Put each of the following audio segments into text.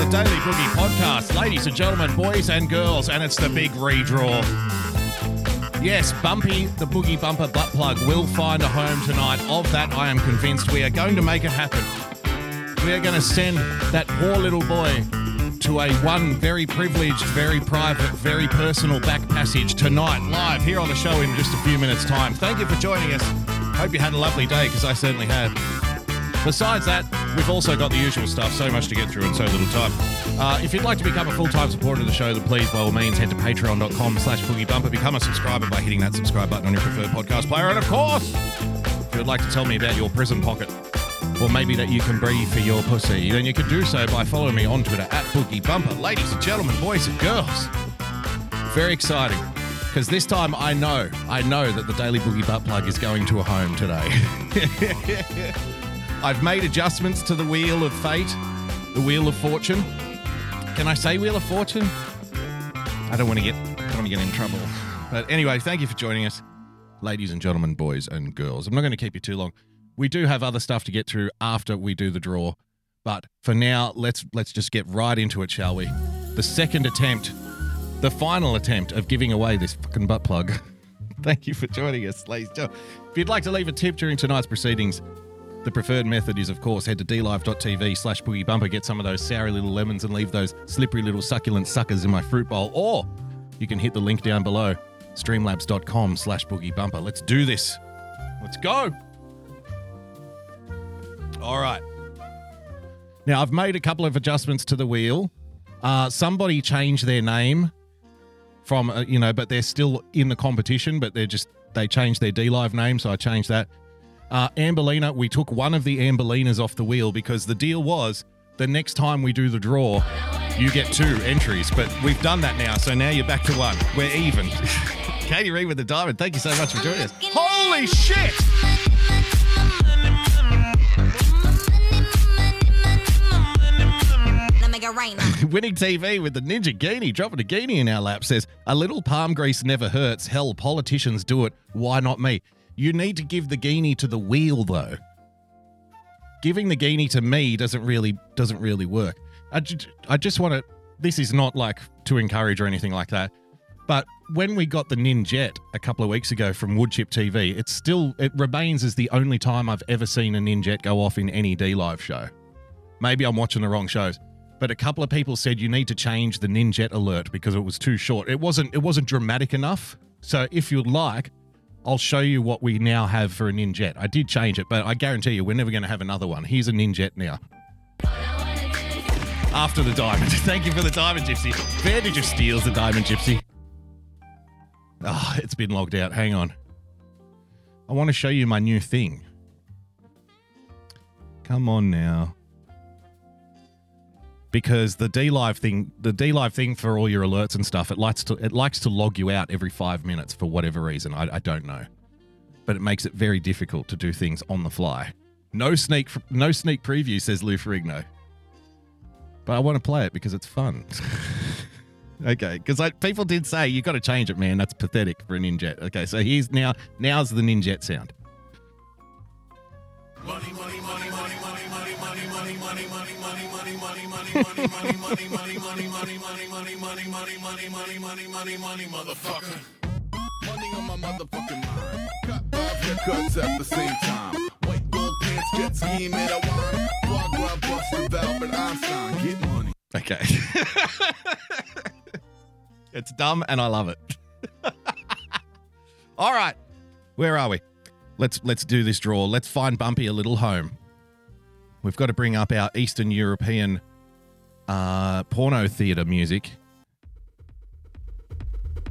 The Daily Boogie Podcast. Ladies and gentlemen, boys and girls, and it's the big redraw. Yes, Bumpy, the Boogie Bumper butt plug, will find a home tonight. Of that, I am convinced. We are going to make it happen. We are going to send that poor little boy to a one very privileged, very private, very personal back passage tonight, live here on the show in just a few minutes' time. Thank you for joining us. Hope you had a lovely day, because I certainly had. Besides that, we've also got the usual stuff, so much to get through in so little time. Uh, if you'd like to become a full-time supporter of the show, then please, by all means, head to patreon.com slash boogiebumper. Become a subscriber by hitting that subscribe button on your preferred podcast player. And of course, if you'd like to tell me about your prison pocket, or maybe that you can breathe for your pussy, then you can do so by following me on Twitter at boogiebumper. Ladies and gentlemen, boys and girls, very exciting. Because this time I know, I know that the Daily Boogie Butt Plug is going to a home today. I've made adjustments to the wheel of fate, the wheel of fortune. Can I say wheel of fortune? I don't want to get, I don't want to get in trouble. But anyway, thank you for joining us, ladies and gentlemen, boys and girls. I'm not going to keep you too long. We do have other stuff to get through after we do the draw, but for now, let's let's just get right into it, shall we? The second attempt, the final attempt of giving away this fucking butt plug. Thank you for joining us, ladies. If you'd like to leave a tip during tonight's proceedings, the preferred method is, of course, head to dlive.tv slash boogie bumper, get some of those sour little lemons and leave those slippery little succulent suckers in my fruit bowl. Or you can hit the link down below, streamlabs.com slash boogie bumper. Let's do this. Let's go. All right. Now, I've made a couple of adjustments to the wheel. Uh, somebody changed their name from, uh, you know, but they're still in the competition, but they're just, they changed their D Live name, so I changed that. Uh, we took one of the Amberlinas off the wheel because the deal was the next time we do the draw, you get two entries. But we've done that now, so now you're back to one. We're even. Katie Reed with the diamond, thank you so much for joining us. Holy shit! Winning TV with the Ninjaghini, dropping a guinea in our lap, says, A little palm grease never hurts. Hell, politicians do it. Why not me? You need to give the guinea to the wheel, though. Giving the guinea to me doesn't really doesn't really work. I, ju- I just want to. This is not like to encourage or anything like that. But when we got the Ninjet a couple of weeks ago from Woodchip TV, it still it remains as the only time I've ever seen a Ninjet go off in any D Live show. Maybe I'm watching the wrong shows, but a couple of people said you need to change the Ninjet alert because it was too short. It wasn't it wasn't dramatic enough. So if you'd like, I'll show you what we now have for a Ninjet. I did change it, but I guarantee you we're never going to have another one. Here's a Ninjet now. After the diamond. Thank you for the diamond, Gypsy. Where did you steal the diamond, Gypsy? Ah, it's been logged out. Hang on. I want to show you my new thing. Come on now. Because the D Live thing, the D Live thing for all your alerts and stuff, it likes to it likes to log you out every five minutes for whatever reason. I, I don't know, but it makes it very difficult to do things on the fly. No sneak, no sneak preview, says Lou Ferrigno. But I want to play it because it's fun. okay, because people did say you got to change it, man. That's pathetic for a Ninjet. Okay, so here's now. Now's the Ninjet sound. Money, money, Okay. it's dumb and I love it. All right. Where are we? Let's let's do this draw. Let's find Bumpy a little home. We've got to bring up our Eastern European uh, porno theater music.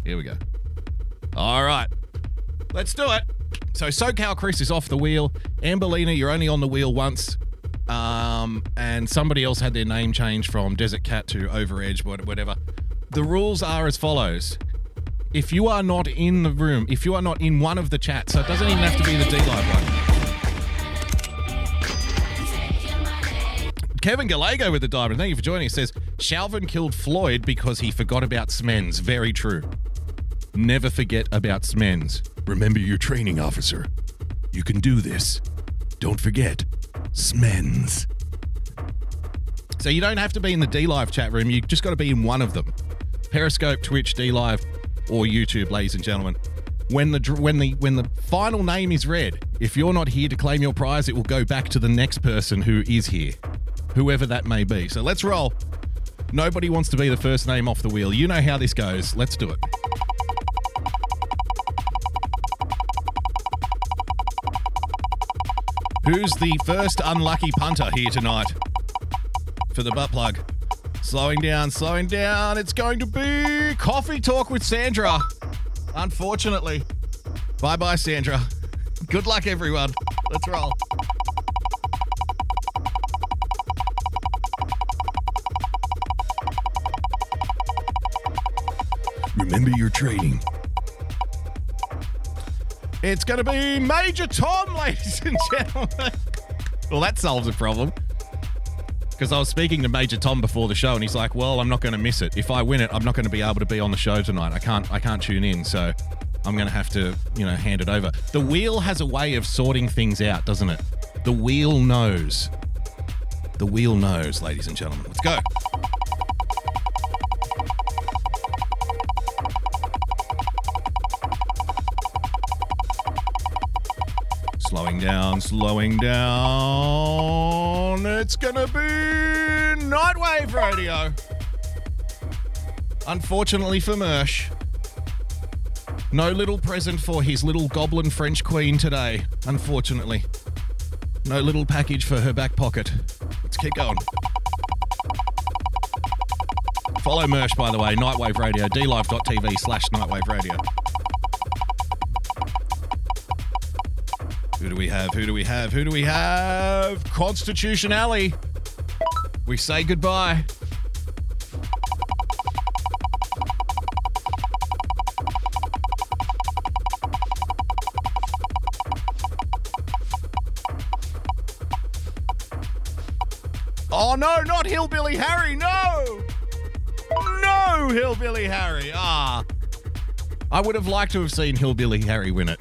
Here we go. All right. Let's do it. So SoCal Chris is off the wheel. Amberlina, you're only on the wheel once. Um, and somebody else had their name changed from Desert Cat to Overedge, what- whatever. The rules are as follows. If you are not in the room, if you are not in one of the chats, so it doesn't even have to be the D Live one. Kevin Gallego with the diamond. Thank you for joining. Says Chauvin killed Floyd because he forgot about Smens. Very true. Never forget about Smens. Remember your training, officer. You can do this. Don't forget, Smens. So you don't have to be in the D Live chat room. You just got to be in one of them. Periscope, Twitch, D Live, or YouTube, ladies and gentlemen. When the when the when the final name is read, if you're not here to claim your prize, it will go back to the next person who is here, whoever that may be. So let's roll. Nobody wants to be the first name off the wheel. You know how this goes. Let's do it. Who's the first unlucky punter here tonight for the butt plug? Slowing down, slowing down. It's going to be coffee talk with Sandra. Unfortunately. Bye bye, Sandra. Good luck, everyone. Let's roll. Remember your training. It's going to be Major Tom, ladies and gentlemen. well, that solves a problem. Because I was speaking to Major Tom before the show, and he's like, "Well, I'm not going to miss it. If I win it, I'm not going to be able to be on the show tonight. I can't. I can't tune in. So I'm going to have to, you know, hand it over." The wheel has a way of sorting things out, doesn't it? The wheel knows. The wheel knows, ladies and gentlemen. Let's go. Slowing down, slowing down. It's gonna be Nightwave Radio. Unfortunately for Mersh, no little present for his little goblin French queen today. Unfortunately, no little package for her back pocket. Let's keep going. Follow Mersh, by the way, Nightwave Radio, dlive.tv slash Nightwave Radio. Who do we have? Who do we have? Who do we have? Constitution Alley. We say goodbye. Oh no, not Hillbilly Harry, no! No, Hillbilly Harry. Ah. I would have liked to have seen Hillbilly Harry win it.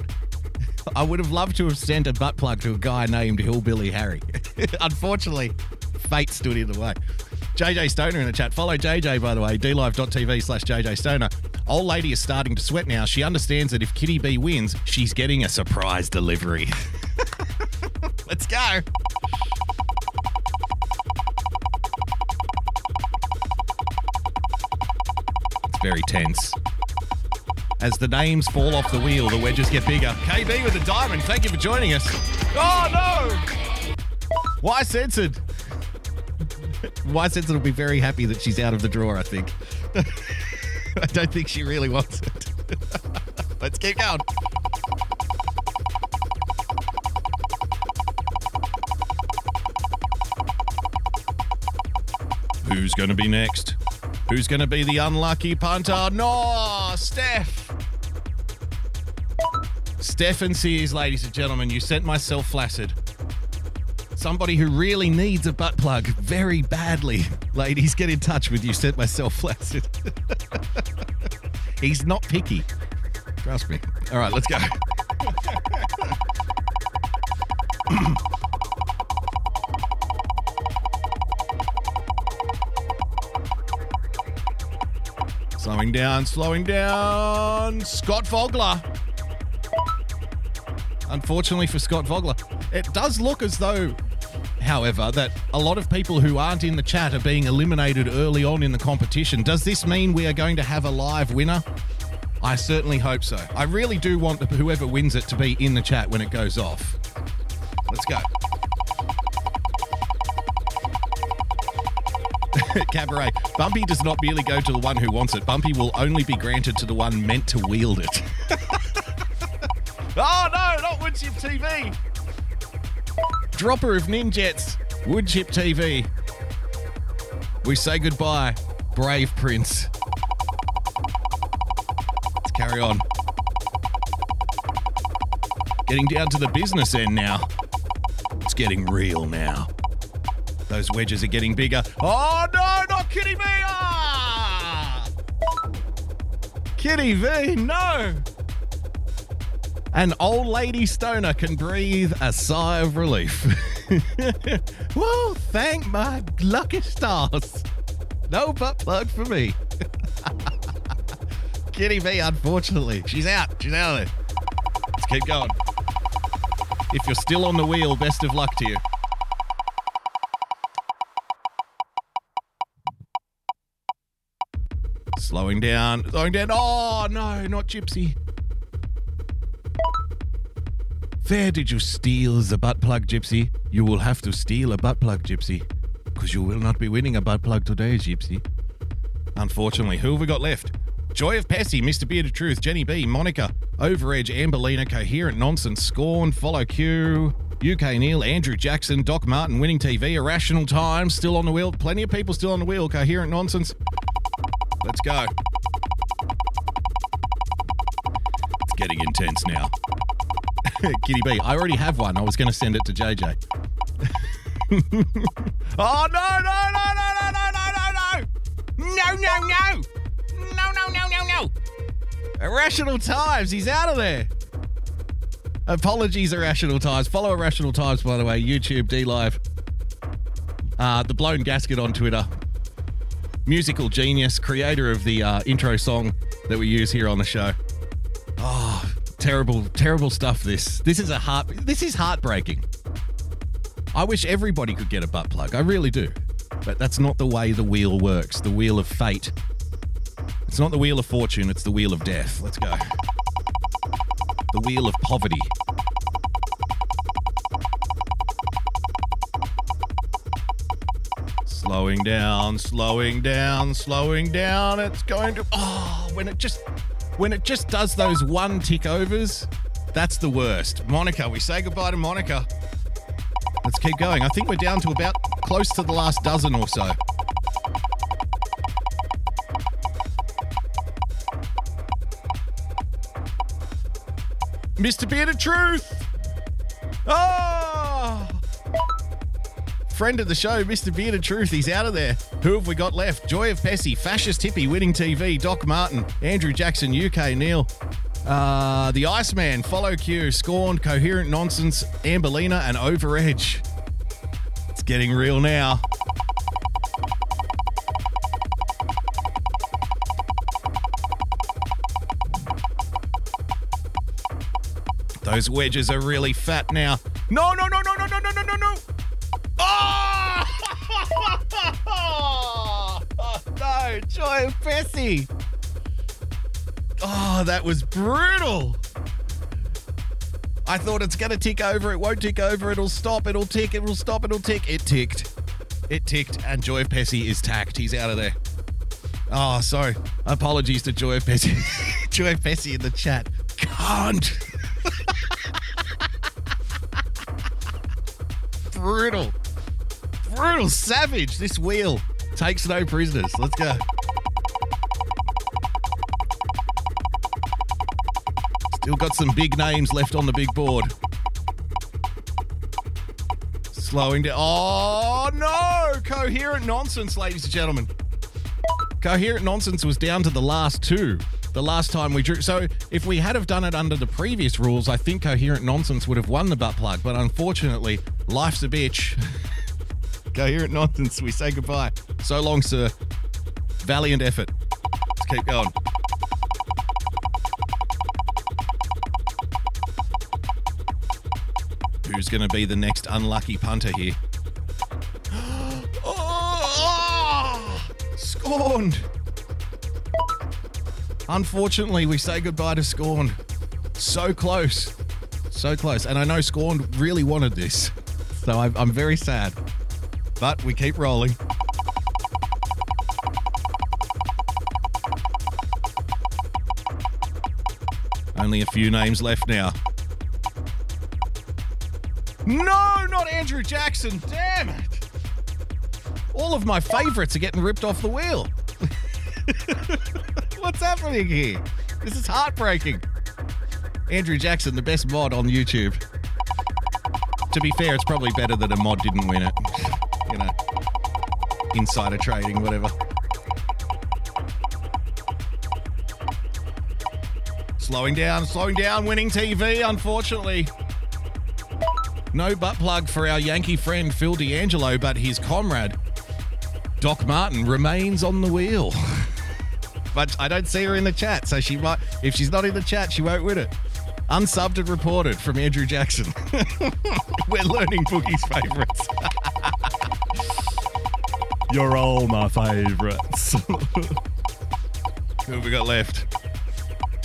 I would have loved to have sent a butt plug to a guy named Hillbilly Harry. Unfortunately, fate stood in the way. JJ Stoner in the chat. Follow JJ, by the way, dlive.tv slash JJ Stoner. Old lady is starting to sweat now. She understands that if Kitty B wins, she's getting a surprise delivery. Let's go. It's very tense. As the names fall off the wheel, the wedges get bigger. KB with the diamond, thank you for joining us. Oh no! Why censored? Why censored will be very happy that she's out of the drawer, I think. I don't think she really wants it. Let's keep going. Who's going to be next? Who's going to be the unlucky punter? No, Steph. Stefan Sears, ladies and gentlemen, you sent myself flaccid. Somebody who really needs a butt plug very badly. Ladies, get in touch with you. Sent myself flaccid. He's not picky. Trust me. All right, let's go. slowing down, slowing down. Scott Vogler. Unfortunately for Scott Vogler, it does look as though, however, that a lot of people who aren't in the chat are being eliminated early on in the competition. Does this mean we are going to have a live winner? I certainly hope so. I really do want whoever wins it to be in the chat when it goes off. Let's go. Cabaret. Bumpy does not merely go to the one who wants it. Bumpy will only be granted to the one meant to wield it. Oh no, not Woodchip TV. Dropper of Ninjets, Woodchip TV. We say goodbye, brave prince. Let's carry on. Getting down to the business end now. It's getting real now. Those wedges are getting bigger. Oh no, not Kitty B! Ah! Kitty B, no! An old lady stoner can breathe a sigh of relief. Whoa, thank my lucky stars. No butt plug for me. Kitty B, unfortunately. She's out. She's out of there. Let's keep going. If you're still on the wheel, best of luck to you. Slowing down, slowing down. Oh no, not Gypsy. Where did you steal the butt plug, Gypsy? You will have to steal a butt plug, Gypsy. Because you will not be winning a butt plug today, Gypsy. Unfortunately, who have we got left? Joy of Pessy, Mr. Beard of Truth, Jenny B, Monica, Overedge, Amberlina, Coherent Nonsense, Scorn, Follow Q, UK Neil, Andrew Jackson, Doc Martin, Winning TV, Irrational Times, still on the wheel. Plenty of people still on the wheel. Coherent Nonsense. Let's go. It's getting intense now. Kitty B, I already have one. I was going to send it to JJ. oh, no, no, no, no, no, no, no, no, no. No, no, no. No, no, no, no, no. Irrational Times. He's out of there. Apologies, Irrational Times. Follow Irrational Times, by the way. YouTube, D Live. Uh, the Blown Gasket on Twitter. Musical genius, creator of the uh, intro song that we use here on the show. Terrible, terrible stuff. This, this is a heart. This is heartbreaking. I wish everybody could get a butt plug. I really do, but that's not the way the wheel works. The wheel of fate. It's not the wheel of fortune. It's the wheel of death. Let's go. The wheel of poverty. Slowing down, slowing down, slowing down. It's going to oh, when it just when it just does those one tick overs, that's the worst. Monica, we say goodbye to Monica. Let's keep going. I think we're down to about close to the last dozen or so. Mr. Beard of Truth. Oh! friend of the show, Mr. Beard of Truth, he's out of there. Who have we got left? Joy of Pessy, Fascist Hippie, Winning TV, Doc Martin, Andrew Jackson, UK, Neil. Uh, the Iceman, Follow Q, Scorned, Coherent Nonsense, Amberlina, and Over Edge. It's getting real now. Those wedges are really fat now. No, no, no, no, no, no. Joy Pessy. Oh, that was brutal. I thought it's going to tick over. It won't tick over. It'll stop. It'll tick. It'll stop. It'll tick. It ticked. It ticked. And Joy of Pessy is tacked. He's out of there. Oh, sorry. Apologies to Joy of Pessy. Joy of Pessy in the chat. Can't. brutal. Brutal savage. This wheel takes no prisoners. Let's go. Still got some big names left on the big board. Slowing down. Oh no! Coherent nonsense, ladies and gentlemen. Coherent nonsense was down to the last two. The last time we drew. So if we had have done it under the previous rules, I think coherent nonsense would have won the butt plug. But unfortunately, life's a bitch. coherent nonsense. We say goodbye. So long, sir. Valiant effort. Let's keep going. Who's going to be the next unlucky punter here? oh, scorned. Unfortunately, we say goodbye to Scorn. So close. So close. And I know Scorn really wanted this. So I'm, I'm very sad. But we keep rolling. Only a few names left now. No, not Andrew Jackson. Damn it. All of my favorites are getting ripped off the wheel. What's happening here? This is heartbreaking. Andrew Jackson, the best mod on YouTube. To be fair, it's probably better that a mod didn't win it. You know, insider trading, whatever. Slowing down, slowing down, winning TV, unfortunately. No butt plug for our Yankee friend Phil D'Angelo, but his comrade, Doc Martin, remains on the wheel. but I don't see her in the chat, so she might, if she's not in the chat, she won't win it. Unsubbed and reported from Andrew Jackson. We're learning Boogie's favourites. You're all my favorites. Who have we got left?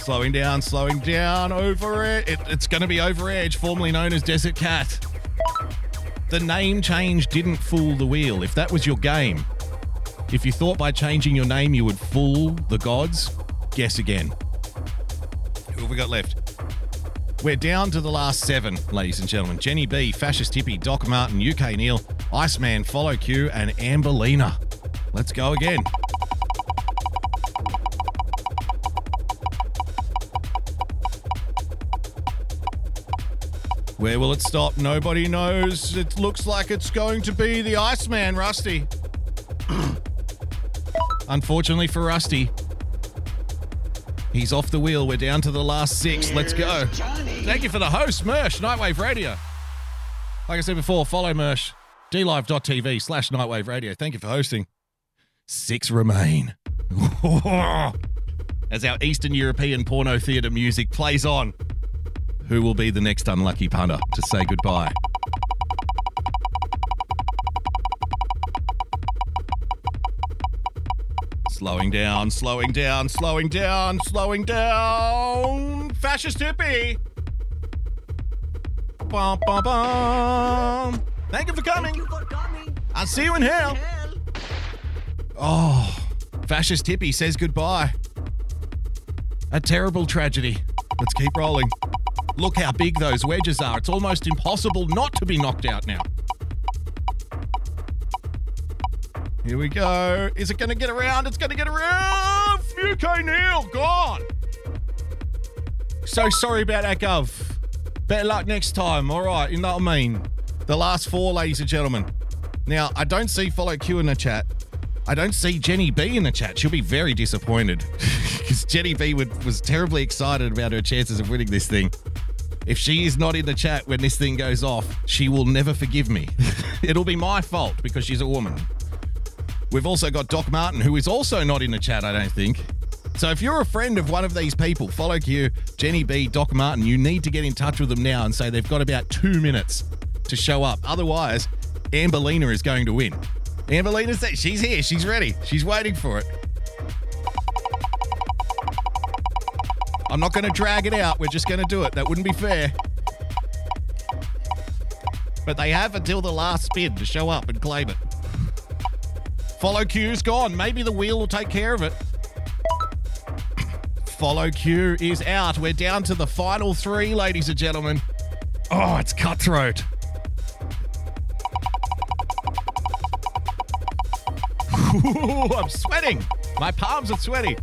Slowing down, slowing down, over it. it it's going to be over edge, formerly known as Desert Cat. The name change didn't fool the wheel. If that was your game, if you thought by changing your name you would fool the gods, guess again. Who have we got left? We're down to the last seven, ladies and gentlemen. Jenny B, Fascist Hippie, Doc Martin, UK Neil, Iceman, Follow Q, and Amberlina. Let's go again. Where will it stop? Nobody knows. It looks like it's going to be the Iceman, Rusty. Unfortunately for Rusty, he's off the wheel. We're down to the last six. Let's go. Thank you for the host, Mersh, Nightwave Radio. Like I said before, follow Mersh, dlive.tv slash Nightwave Radio. Thank you for hosting. Six remain. As our Eastern European porno theatre music plays on, who will be the next unlucky punter to say goodbye? Slowing down, slowing down, slowing down, slowing down. Fascist hippie. Bum, bum, bum. Thank you for coming. I'll see you in hell. Oh, fascist hippie says goodbye. A terrible tragedy. Let's keep rolling. Look how big those wedges are. It's almost impossible not to be knocked out now. Here we go. Is it going to get around? It's going to get around. UK Neil, gone. So sorry about that, Gov. Better luck next time. All right, you know what I mean? The last four, ladies and gentlemen. Now, I don't see Follow Q in the chat. I don't see Jenny B in the chat. She'll be very disappointed because Jenny B would, was terribly excited about her chances of winning this thing. If she is not in the chat when this thing goes off, she will never forgive me. It'll be my fault because she's a woman. We've also got Doc Martin, who is also not in the chat, I don't think. So if you're a friend of one of these people, follow Q, Jenny B, Doc Martin, you need to get in touch with them now and say they've got about two minutes to show up. Otherwise, Amberlina is going to win. Amberlina said she's here, she's ready, she's waiting for it. I'm not going to drag it out, we're just going to do it. That wouldn't be fair. But they have until the last spin to show up and claim it. Follow Q's gone. Maybe the wheel will take care of it. Follow Q is out. We're down to the final three, ladies and gentlemen. Oh, it's cutthroat. Ooh, I'm sweating. My palms are sweaty.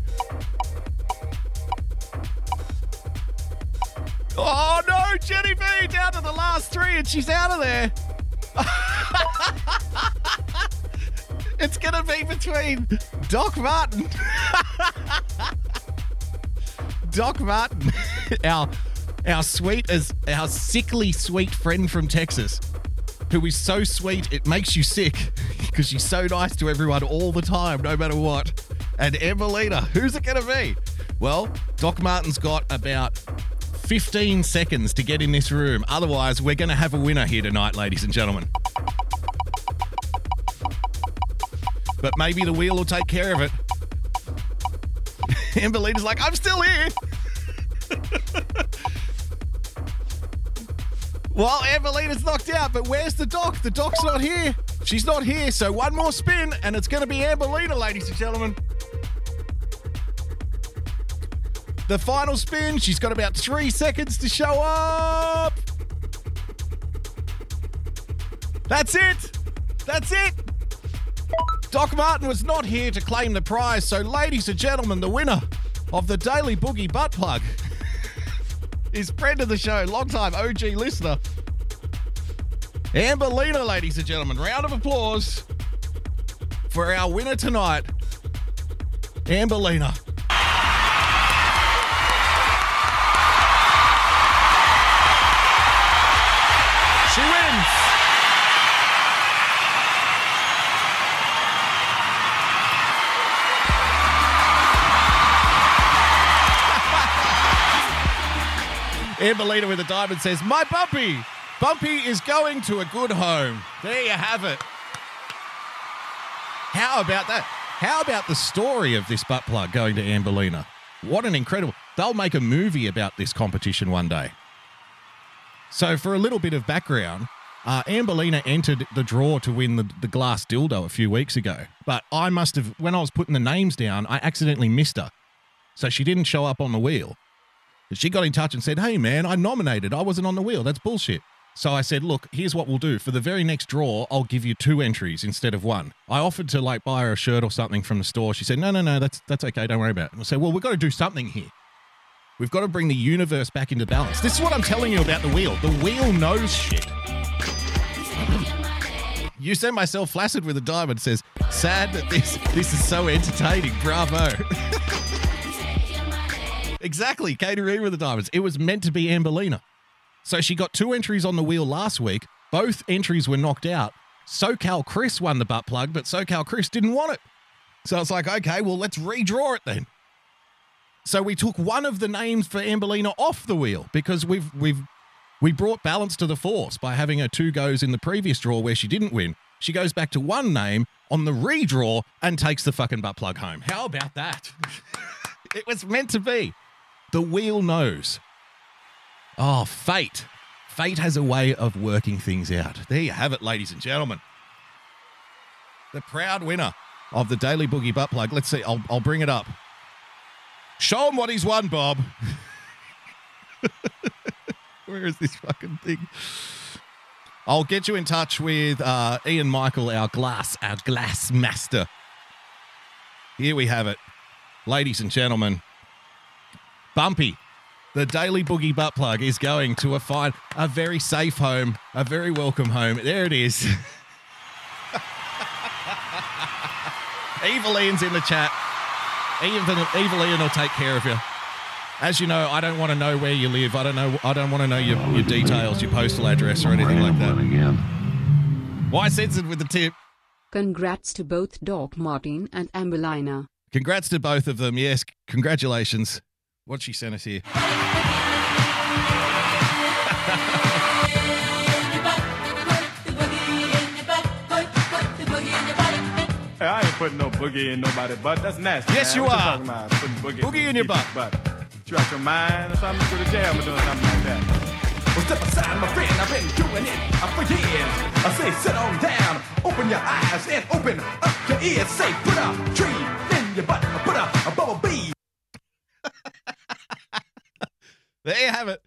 Oh no, Jenny B down to the last three and she's out of there. it's gonna be between Doc Martin. Doc Martin, our our sweet as our sickly sweet friend from Texas, who is so sweet it makes you sick because she's so nice to everyone all the time, no matter what. And Amberlina, who's it gonna be? Well, Doc Martin's got about 15 seconds to get in this room. Otherwise, we're gonna have a winner here tonight, ladies and gentlemen. But maybe the wheel will take care of it. Amberlina's like, I'm still here. well, Amberlina's knocked out, but where's the doc? The doc's not here. She's not here, so one more spin, and it's going to be Amberlina, ladies and gentlemen. The final spin, she's got about three seconds to show up. That's it. That's it. Doc Martin was not here to claim the prize, so, ladies and gentlemen, the winner of the Daily Boogie Butt Plug is friend of the show, long-time OG listener, Amberlina, ladies and gentlemen. Round of applause for our winner tonight, Amberlina. She wins. Amberlina with a diamond says, My Bumpy! Bumpy is going to a good home. There you have it. How about that? How about the story of this butt plug going to Amberlina? What an incredible. They'll make a movie about this competition one day. So, for a little bit of background, uh, Amberlina entered the draw to win the, the glass dildo a few weeks ago. But I must have, when I was putting the names down, I accidentally missed her. So she didn't show up on the wheel. She got in touch and said, Hey, man, I nominated. I wasn't on the wheel. That's bullshit. So I said, Look, here's what we'll do. For the very next draw, I'll give you two entries instead of one. I offered to like buy her a shirt or something from the store. She said, No, no, no, that's, that's okay. Don't worry about it. And I said, Well, we've got to do something here. We've got to bring the universe back into balance. This is what I'm telling you about the wheel. The wheel knows shit. You send myself flaccid with a diamond says, sad that this this is so entertaining. Bravo. exactly. Katie Reed with the diamonds. It was meant to be Amberlina. So she got two entries on the wheel last week. Both entries were knocked out. SoCal Chris won the butt plug, but SoCal Chris didn't want it. So it's like, okay, well, let's redraw it then. So we took one of the names for Amberlina off the wheel because we've we've we brought balance to the force by having her two goes in the previous draw where she didn't win. She goes back to one name on the redraw and takes the fucking butt plug home. How about that? it was meant to be. The wheel knows. Oh, fate. Fate has a way of working things out. There you have it, ladies and gentlemen. The proud winner of the Daily Boogie Butt Plug. Let's see, I'll, I'll bring it up. Show him what he's won, Bob. Where is this fucking thing? I'll get you in touch with uh, Ian Michael, our glass, our glass master. Here we have it, ladies and gentlemen. Bumpy, the Daily Boogie Butt Plug is going to a fine, a very safe home, a very welcome home. There it is. Evil Ian's in the chat. Evil, Evil Ian will take care of you. As you know, I don't want to know where you live. I don't know. I don't want to know your, your details, your postal address, or anything like that. Why censored with the tip? Congrats to both Doc Martin and Amberlina. Congrats to both of them. Yes, congratulations. What she sent us here. Hey, I ain't putting no boogie in nobody's butt. That's nasty. Yes, man. you What are. talking about? Putting boogie, Boogie in your people's butt. You out your mind or something? Go to jail for doing something like that. Well, step aside, my friend. I've been doing it for years. I say, sit on down, open your eyes and open up your ears. Say, put a tree in your butt, There you have it.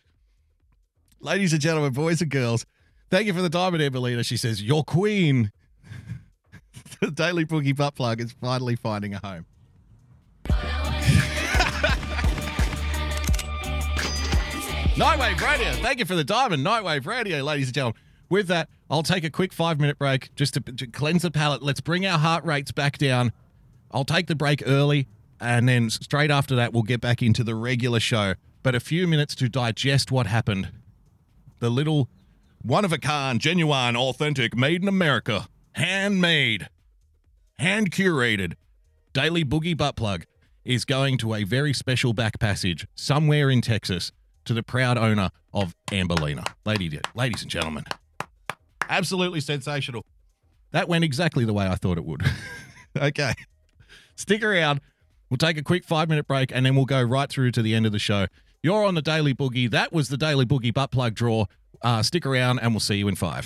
Ladies and gentlemen, boys and girls, thank you for the diamond, Evelina. She says, Your queen. the Daily Boogie Butt Plug is finally finding a home. Nightwave Radio. Thank you for the diamond. Nightwave Radio, ladies and gentlemen. With that, I'll take a quick five minute break just to, to cleanse the palate. Let's bring our heart rates back down. I'll take the break early, and then straight after that, we'll get back into the regular show. But a few minutes to digest what happened. The little one of a kind, genuine, authentic, made in America, handmade, hand curated Daily Boogie Butt Plug is going to a very special back passage somewhere in Texas to the proud owner of Amberlina. Ladies and gentlemen, absolutely sensational. That went exactly the way I thought it would. okay. Stick around. We'll take a quick five minute break and then we'll go right through to the end of the show. You're on the Daily Boogie. That was the Daily Boogie Butt Plug draw. Uh, stick around and we'll see you in five.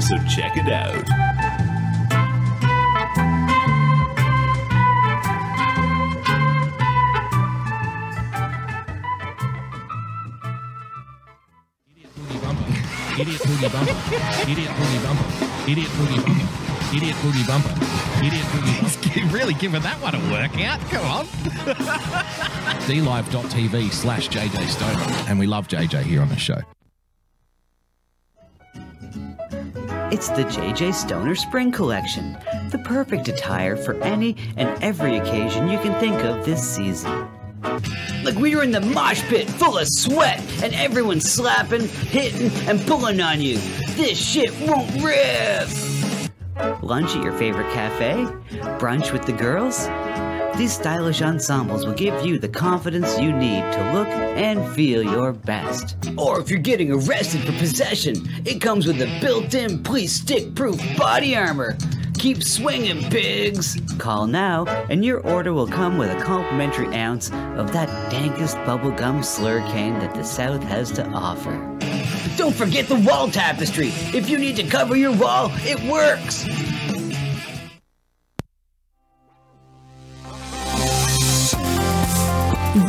so check it out. Idiot boogie bumper. Idiot boogie bumper. Idiot boogie bumper. Idiot boogie bumper. Idiot boogie bumper. He's really giving that one a workout. Come on. dlive.tv slash JJ Stoner. And we love JJ here on the show. It's the JJ Stoner Spring Collection, the perfect attire for any and every occasion you can think of this season. Like we were in the mosh pit full of sweat and everyone's slapping, hitting, and pulling on you. This shit won't rip! Lunch at your favorite cafe? Brunch with the girls? These stylish ensembles will give you the confidence you need to look and feel your best. Or if you're getting arrested for possession, it comes with a built in police stick proof body armor. Keep swinging, pigs! Call now, and your order will come with a complimentary ounce of that dankest bubblegum slur cane that the South has to offer. Don't forget the wall tapestry! If you need to cover your wall, it works!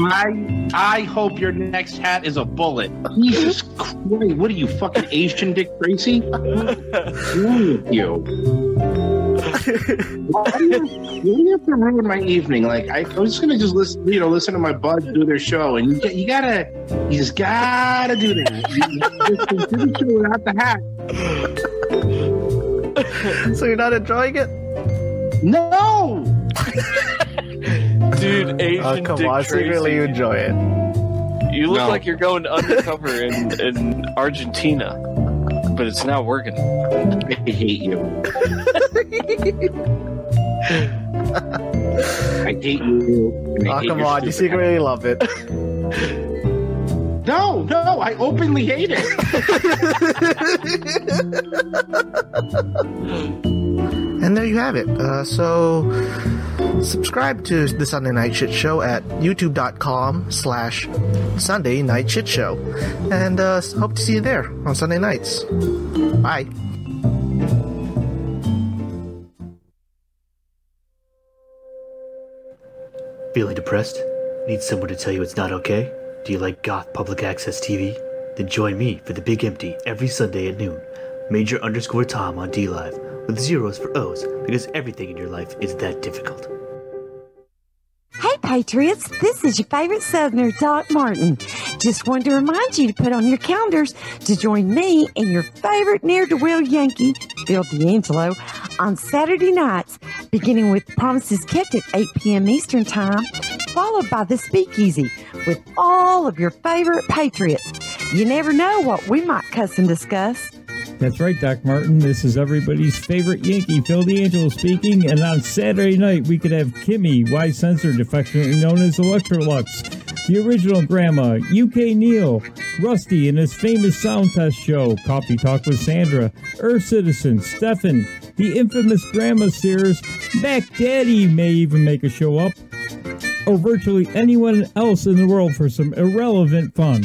I I hope your next hat is a bullet. Mhm. Jesus Christ! What are you fucking Asian Dick Tracy? What's wrong with you? Why do you, why do you have to ruin my evening? Like I, I was just gonna just listen, you know, listen to my buds do their show, and you, get- you gotta, you just gotta do that. You just do the show without the hat. so you're not enjoying it? No. Dude, oh, Asian Oh, come Dick on, Tracy. secretly you enjoy it. You look No. like you're going undercover in, in Argentina, but it's not working. I hate you. I hate you. I Oh, hate come on, you stupid secretly love it. No, no, I openly hate it. And there you have it. Uh, so subscribe to the Sunday Night Shit Show at youtube.com slash Sunday Night Shit Show. And uh, hope to see you there on Sunday nights. Bye. Feeling depressed? Need someone to tell you it's not okay? Do you like goth public access TV? Then join me for the Big Empty every Sunday at noon. Major underscore Tom on D Live with zeros for O's because everything in your life is that difficult. Hey, Patriots, this is your favorite Southerner, Doc Martin. Just wanted to remind you to put on your calendars to join me and your favorite well Yankee, Phil D'Angelo, on Saturday nights, beginning with Promises Kept at 8 p.m. Eastern Time, followed by The Speakeasy with all of your favorite Patriots. You never know what we might cuss and discuss. That's right, Doc Martin. This is everybody's favorite Yankee, Phil D'Angelo speaking. And on Saturday night, we could have Kimmy, Y Censored, affectionately known as Electrolux, The Original Grandma, UK Neil, Rusty and his famous sound test show, Coffee Talk with Sandra, Earth Citizen, Stefan, the infamous Grandma Sears, Mac Daddy may even make a show up, or virtually anyone else in the world for some irrelevant fun.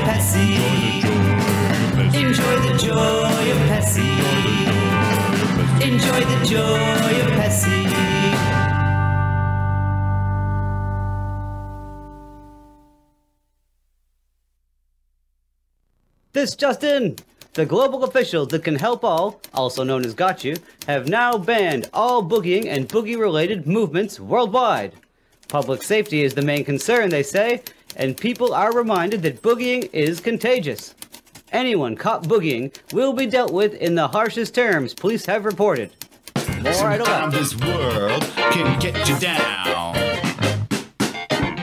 Enjoy the joy of. This Justin! The global officials that can help all, also known as Got You, have now banned all boogieing and boogie related movements worldwide. Public safety is the main concern, they say, and people are reminded that boogieing is contagious. Anyone caught boogieing will be dealt with in the harshest terms police have reported. More idle Sometimes this world can get you down.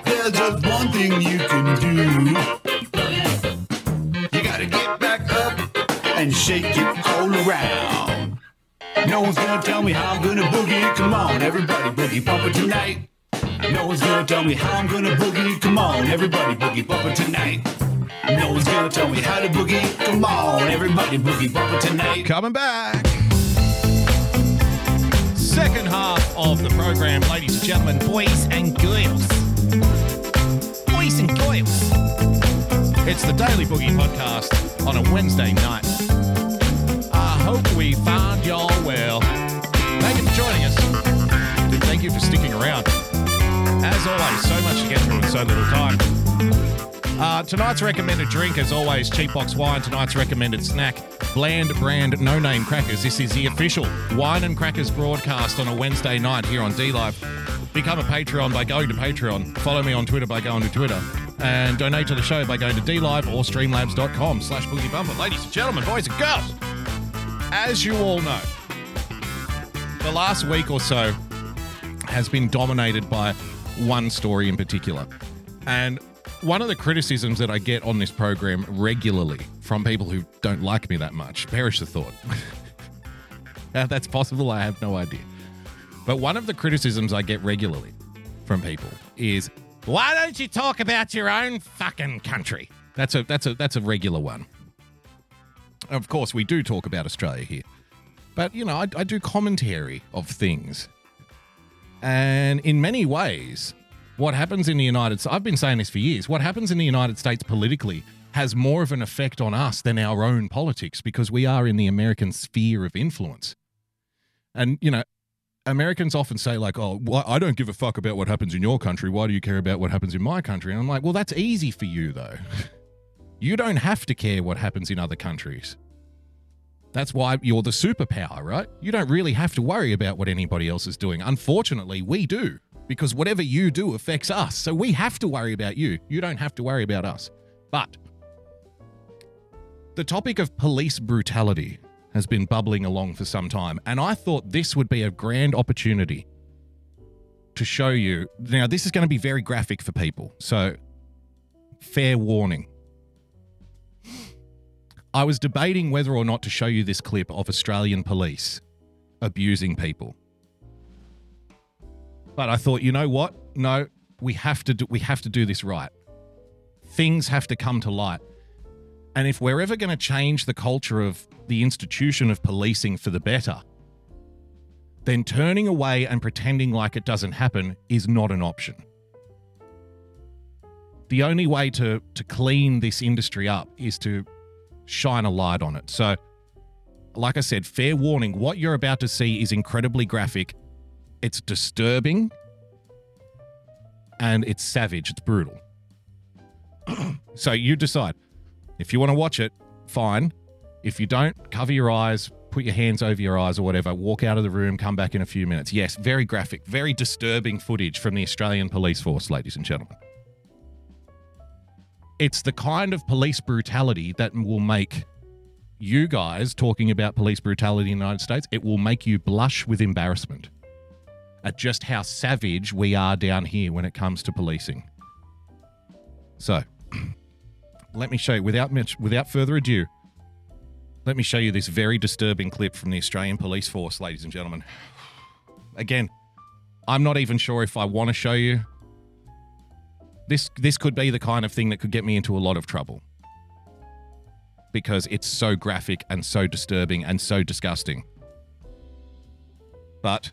There's just one thing you can do. You gotta get back up and shake it all around. No one's gonna tell me how I'm gonna boogie. Come on, everybody boogie bumper tonight. No one's gonna tell me how I'm gonna boogie. Come on, everybody boogie bumper tonight. No one's gonna tell me how to boogie. Come on, everybody boogie bumper tonight. Coming back. Second half of the program, ladies and gentlemen, boys and girls. Boys and girls. It's the Daily Boogie Podcast on a Wednesday night. I hope we found y'all well. Thank you for joining us. And thank you for sticking around. As always, so much to get through in so little time. Uh, tonight's recommended drink, as always, Cheap Box Wine. Tonight's recommended snack, Bland Brand No Name Crackers. This is the official Wine and Crackers broadcast on a Wednesday night here on D Live. Become a Patreon by going to Patreon. Follow me on Twitter by going to Twitter. And donate to the show by going to DLive or streamlabs.com slash boogie bumper. Ladies and gentlemen, boys and girls, as you all know, the last week or so has been dominated by one story in particular. And one of the criticisms that I get on this program regularly from people who don't like me that much, perish the thought. That's possible, I have no idea. But one of the criticisms I get regularly from people is, why don't you talk about your own fucking country? That's a that's a that's a regular one. Of course, we do talk about Australia here, but you know, I, I do commentary of things, and in many ways, what happens in the United States, I've been saying this for years, what happens in the United States politically has more of an effect on us than our own politics because we are in the American sphere of influence. And, you know, Americans often say, like, oh, well, I don't give a fuck about what happens in your country. Why do you care about what happens in my country? And I'm like, well, that's easy for you, though. you don't have to care what happens in other countries. That's why you're the superpower, right? You don't really have to worry about what anybody else is doing. Unfortunately, we do because whatever you do affects us. So we have to worry about you. You don't have to worry about us. But the topic of police brutality has been bubbling along for some time, and I thought this would be a grand opportunity to show you. Now, this is going to be very graphic for people, so fair warning. I was debating whether or not to show you this clip of Australian police abusing people. But I thought, you know what? No, we have to do, we have to do this right. Things have to come to light. And if we're ever going to change the culture of the institution of policing for the better, then turning away and pretending like it doesn't happen is not an option. The only way to to clean this industry up is to shine a light on it. So, like I said, fair warning, what you're about to see is incredibly graphic. It's disturbing and it's savage, it's brutal. so you decide. If you want to watch it, fine. If you don't, cover your eyes, put your hands over your eyes or whatever, walk out of the room, come back in a few minutes. Yes, very graphic, very disturbing footage from the Australian Police Force, ladies and gentlemen. It's the kind of police brutality that will make you guys talking about police brutality in the United States, it will make you blush with embarrassment at just how savage we are down here when it comes to policing. So, let me show you without much, without further ado. Let me show you this very disturbing clip from the Australian Police Force, ladies and gentlemen. Again, I'm not even sure if I want to show you. This this could be the kind of thing that could get me into a lot of trouble. Because it's so graphic and so disturbing and so disgusting. But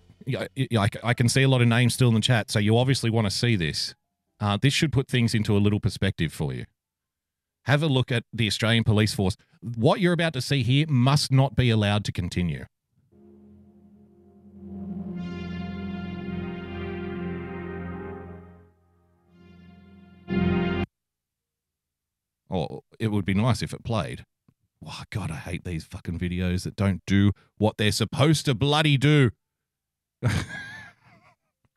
I can see a lot of names still in the chat, so you obviously want to see this. Uh, this should put things into a little perspective for you. Have a look at the Australian Police Force. What you're about to see here must not be allowed to continue. Or it would be nice if it played. Oh, God, I hate these fucking videos that don't do what they're supposed to bloody do. of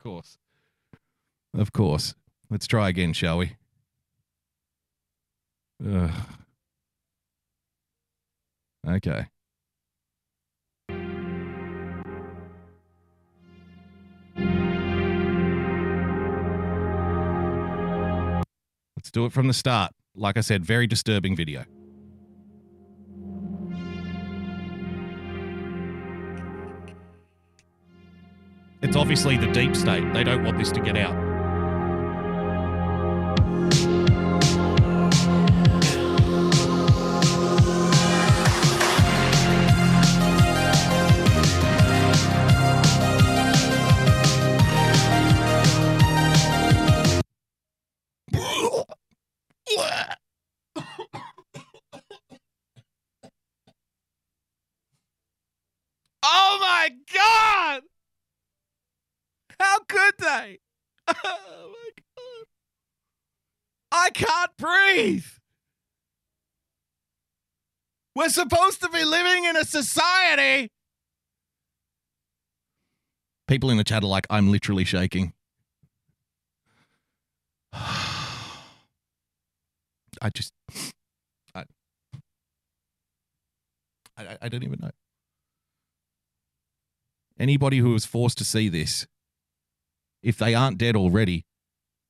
course. Of course. Let's try again, shall we? Ugh. Okay. Let's do it from the start. Like I said, very disturbing video. It's obviously the deep state. They don't want this to get out. Breathe. We're supposed to be living in a society. People in the chat are like, I'm literally shaking. I just, I, I, I don't even know. Anybody who was forced to see this, if they aren't dead already,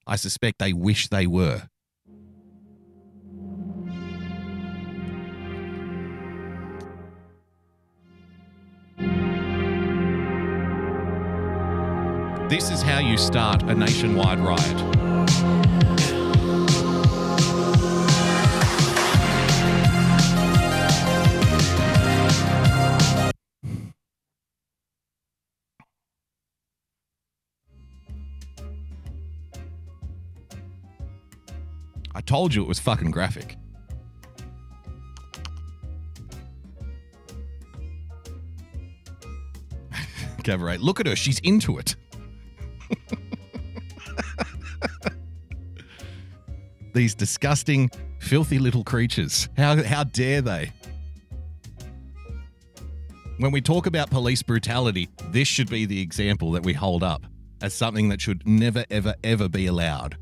I suspect they wish they were. This is how you start a nationwide riot. I told you it was fucking graphic. Cabaret, look at her. She's into it. These disgusting, filthy little creatures. How, how dare they? When we talk about police brutality, this should be the example that we hold up as something that should never, ever, ever be allowed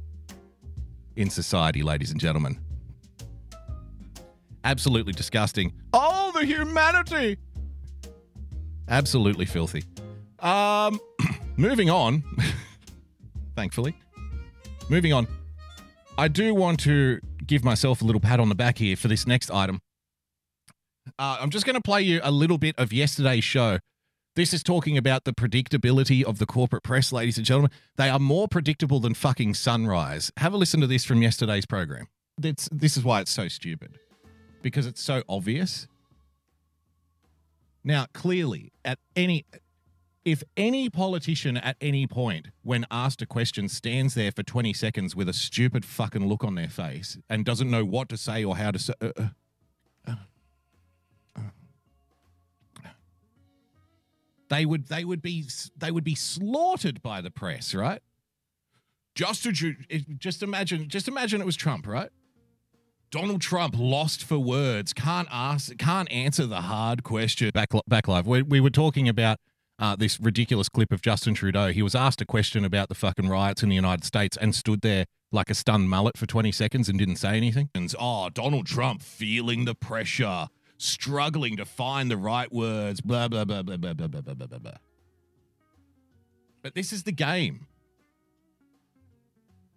in society, ladies and gentlemen. Absolutely disgusting. Oh, the humanity! Absolutely filthy. Um, moving on. Thankfully, moving on. I do want to give myself a little pat on the back here for this next item. Uh, I'm just going to play you a little bit of yesterday's show. This is talking about the predictability of the corporate press, ladies and gentlemen. They are more predictable than fucking sunrise. Have a listen to this from yesterday's program. It's, this is why it's so stupid because it's so obvious. Now, clearly, at any if any politician at any point when asked a question stands there for 20 seconds with a stupid fucking look on their face and doesn't know what to say or how to say uh, uh, uh, uh, they would they would be they would be slaughtered by the press right? Just to, just imagine just imagine it was Trump right? Donald Trump lost for words can't ask can't answer the hard question. Back back live. We, we were talking about uh, this ridiculous clip of Justin Trudeau. He was asked a question about the fucking riots in the United States and stood there like a stunned mullet for 20 seconds and didn't say anything. And, oh, Donald Trump feeling the pressure, struggling to find the right words, blah, blah, blah, blah, blah, blah, blah, blah, blah, blah. But this is the game.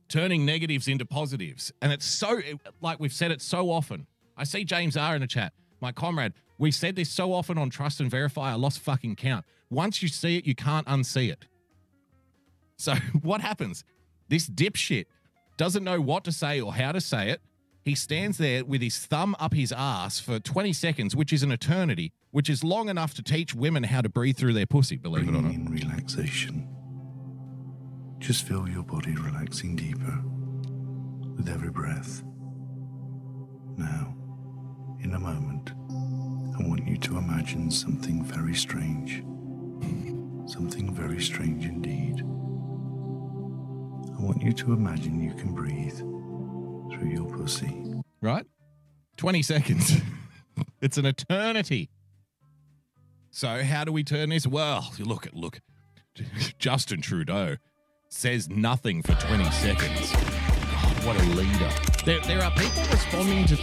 Turning negatives into positives. And it's so, like we've said it so often. I see James R in the chat, my comrade. We've said this so often on Trust and Verify, I lost fucking count. Once you see it, you can't unsee it. So what happens? This dipshit doesn't know what to say or how to say it. He stands there with his thumb up his ass for 20 seconds, which is an eternity, which is long enough to teach women how to breathe through their pussy, believe it or not. In relaxation. Just feel your body relaxing deeper with every breath. Now, in a moment, I want you to imagine something very strange. Something very strange indeed. I want you to imagine you can breathe through your pussy. Right? 20 seconds. it's an eternity. So how do we turn this? Well, look at look. Justin Trudeau says nothing for 20 seconds. God, what a leader. There, there are people responding to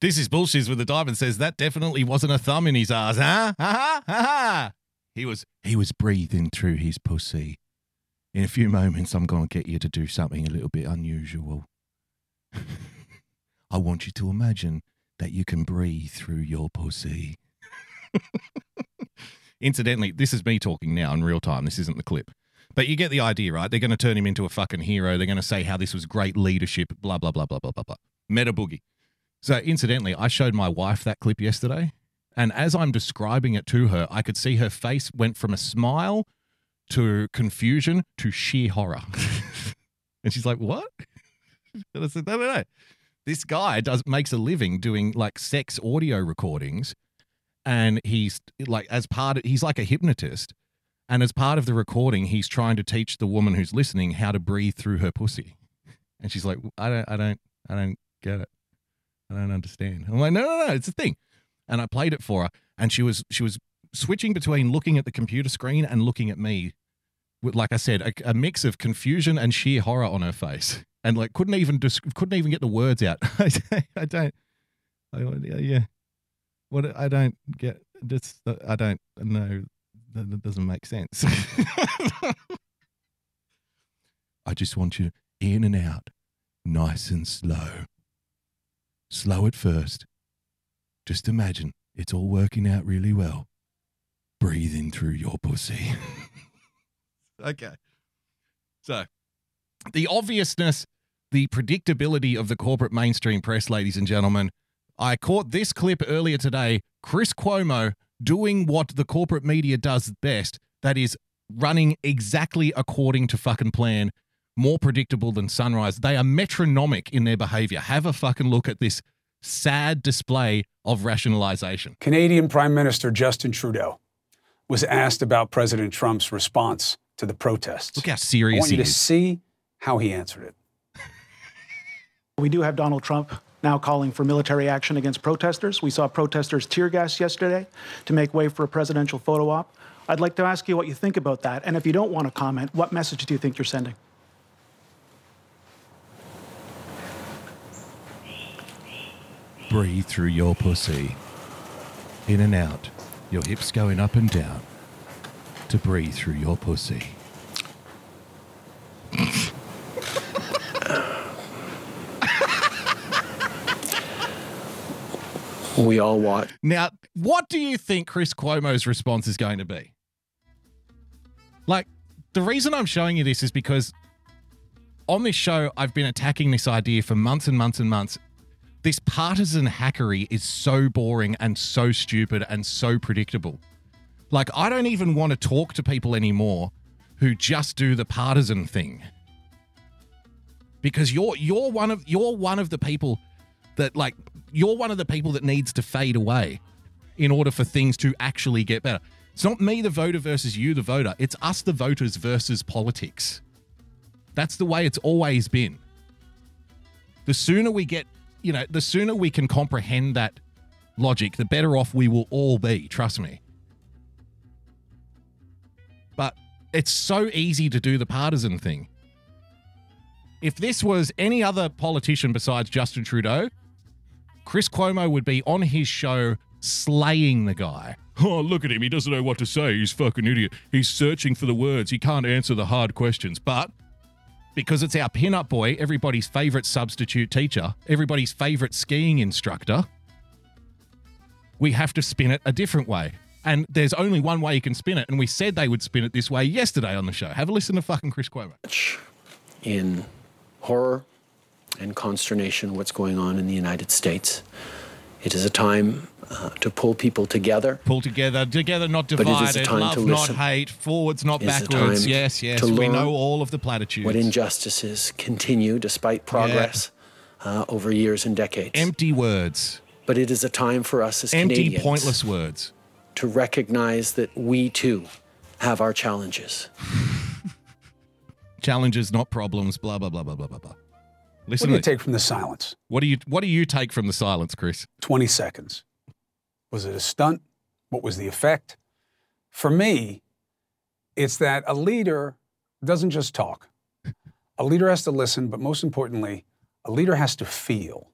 this is bullshit with the diamond says that definitely wasn't a thumb in his ass, huh? Ha ha ha. He was he was breathing through his pussy. In a few moments, I'm to get you to do something a little bit unusual. I want you to imagine that you can breathe through your pussy. Incidentally, this is me talking now in real time. This isn't the clip. But you get the idea, right? They're going to turn him into a fucking hero. They're going to say how this was great leadership, blah, blah, blah, blah, blah, blah, blah. Meta boogie. So, incidentally, I showed my wife that clip yesterday. And as I'm describing it to her, I could see her face went from a smile to confusion to sheer horror. and she's like, What? And I said, No, no, no. This guy does makes a living doing like sex audio recordings. And he's like, as part of, he's like a hypnotist. And as part of the recording, he's trying to teach the woman who's listening how to breathe through her pussy. And she's like, I don't, I don't, I don't get it. I don't understand. I'm like, no, no, no, it's a thing. And I played it for her, and she was she was switching between looking at the computer screen and looking at me, with like I said, a, a mix of confusion and sheer horror on her face, and like couldn't even dis- couldn't even get the words out. I, don't, I, yeah, what I don't get. This uh, I don't know. That doesn't make sense. I just want you in and out, nice and slow. Slow at first. Just imagine it's all working out really well. Breathing through your pussy. okay. So, the obviousness, the predictability of the corporate mainstream press, ladies and gentlemen. I caught this clip earlier today. Chris Cuomo doing what the corporate media does best that is, running exactly according to fucking plan more predictable than Sunrise. They are metronomic in their behavior. Have a fucking look at this sad display of rationalization. Canadian Prime Minister Justin Trudeau was asked about President Trump's response to the protests. Look how serious I want you he to is. see how he answered it. We do have Donald Trump now calling for military action against protesters. We saw protesters tear gas yesterday to make way for a presidential photo op. I'd like to ask you what you think about that. And if you don't want to comment, what message do you think you're sending? Breathe through your pussy. In and out. Your hips going up and down. To breathe through your pussy. We all watch. Now, what do you think Chris Cuomo's response is going to be? Like, the reason I'm showing you this is because on this show, I've been attacking this idea for months and months and months. This partisan hackery is so boring and so stupid and so predictable. Like, I don't even want to talk to people anymore who just do the partisan thing. Because you're you're one of you're one of the people that like you're one of the people that needs to fade away in order for things to actually get better. It's not me the voter versus you the voter. It's us the voters versus politics. That's the way it's always been. The sooner we get, you know, the sooner we can comprehend that logic, the better off we will all be, trust me. But it's so easy to do the partisan thing. If this was any other politician besides Justin Trudeau, Chris Cuomo would be on his show slaying the guy. Oh, look at him. He doesn't know what to say. He's fucking idiot. He's searching for the words. He can't answer the hard questions. But because it's our pin-up boy, everybody's favorite substitute teacher, everybody's favorite skiing instructor, we have to spin it a different way. And there's only one way you can spin it. And we said they would spin it this way yesterday on the show. Have a listen to fucking Chris Cuomo. in horror and consternation what's going on in the United States. It is a time uh, to pull people together. Pull together, together, not But it is a divided. time Love, not hate. Forwards, not backwards. Yes, yes. to We know all of the platitudes. What injustices continue despite progress uh, over years and decades. Empty words. But it is a time for us as Empty, Canadians pointless words. to recognize that we too have our challenges. Challenges, not problems. Blah blah blah blah blah blah blah. Listen what do you take from the silence? What do you What do you take from the silence, Chris? 20 seconds. Was it a stunt? What was the effect? For me, it's that a leader doesn't just talk. A leader has to listen, but most importantly, a leader has to feel.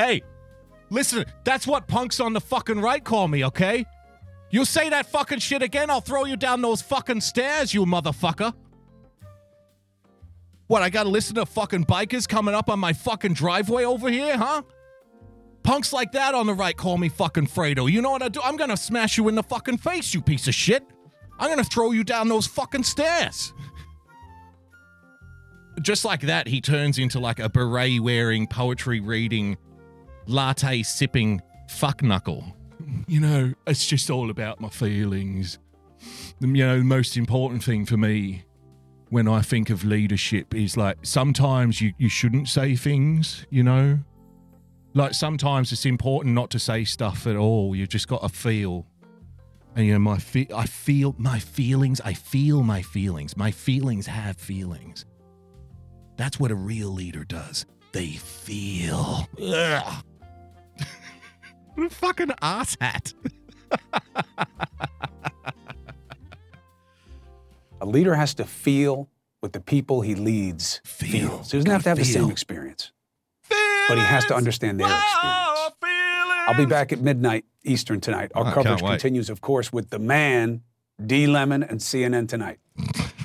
Hey, listen, that's what punks on the fucking right call me, okay? You say that fucking shit again, I'll throw you down those fucking stairs, you motherfucker. What, I gotta listen to fucking bikers coming up on my fucking driveway over here, huh? Punks like that on the right call me fucking Fredo. You know what I do? I'm gonna smash you in the fucking face, you piece of shit. I'm gonna throw you down those fucking stairs just like that, he turns into like a beret wearing, poetry reading, latte sipping fuck knuckle. You know, it's just all about my feelings. You know, the most important thing for me when I think of leadership is like sometimes you, you shouldn't say things, you know? Like sometimes it's important not to say stuff at all. You've just got to feel. And you know, my fe- I feel my feelings. I feel my feelings. My feelings have feelings. That's what a real leader does. They feel. Ugh. A fucking asshat. A leader has to feel what the people he leads feels. He doesn't have to have the same experience, but he has to understand their experience. I'll be back at midnight Eastern tonight. Our can't coverage continues, of course, with the man, D. Lemon, and CNN tonight.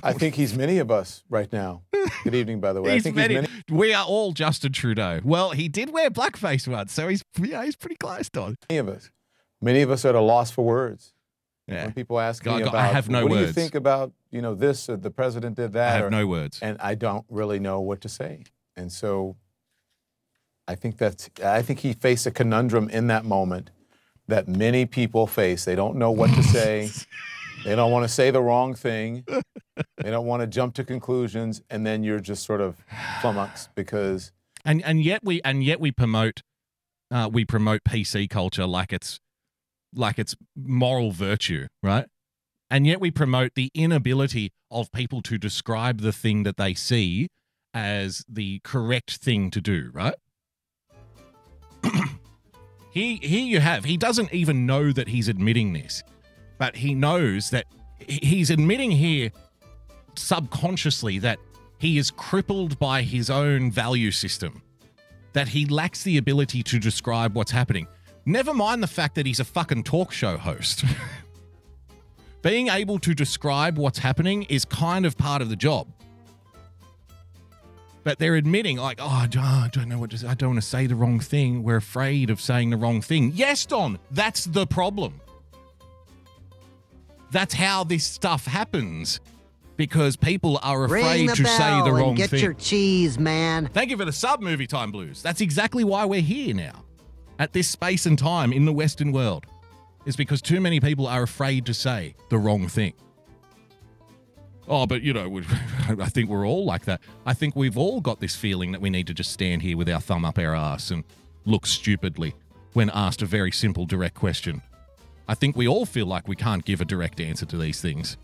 I think he's many of us right now. Good evening, by the way. I He's think many- he's many. We are all Justin Trudeau. Well, he did wear blackface once, so he's yeah, he's pretty close to it. Many of us. Many of us are at a loss for words. Yeah. When people ask I me got- I have no what do you think about, you know, this or the president did that? I have or- no words. And I don't really know what to say. And so I think that's, I think he faced a conundrum in that moment that many people face. They don't know what to say. they don't want to say the wrong thing. they don't want to jump to conclusions. And then you're just sort of flummoxed because and and yet we and yet we promote uh, we promote PC culture like it's like it's moral virtue, right? And yet we promote the inability of people to describe the thing that they see as the correct thing to do, right? He here you have. He doesn't even know that he's admitting this, but he knows that he's admitting here subconsciously that he is crippled by his own value system, that he lacks the ability to describe what's happening. Never mind the fact that he's a fucking talk show host. Being able to describe what's happening is kind of part of the job. But they're admitting, like, oh, I don't, know what to say. I don't want to say the wrong thing. We're afraid of saying the wrong thing. Yes, Don, that's the problem. That's how this stuff happens because people are afraid to say the wrong and get thing. your cheese, man. Thank you for the sub movie time blues. That's exactly why we're here now. At this space and time in the Western world. Is because too many people are afraid to say the wrong thing. Oh, but you know, we- I think we're all like that. I think we've all got this feeling that we need to just stand here with our thumb up our ass and look stupidly when asked a very simple, direct question. I think we all feel like we can't give a direct answer to these things.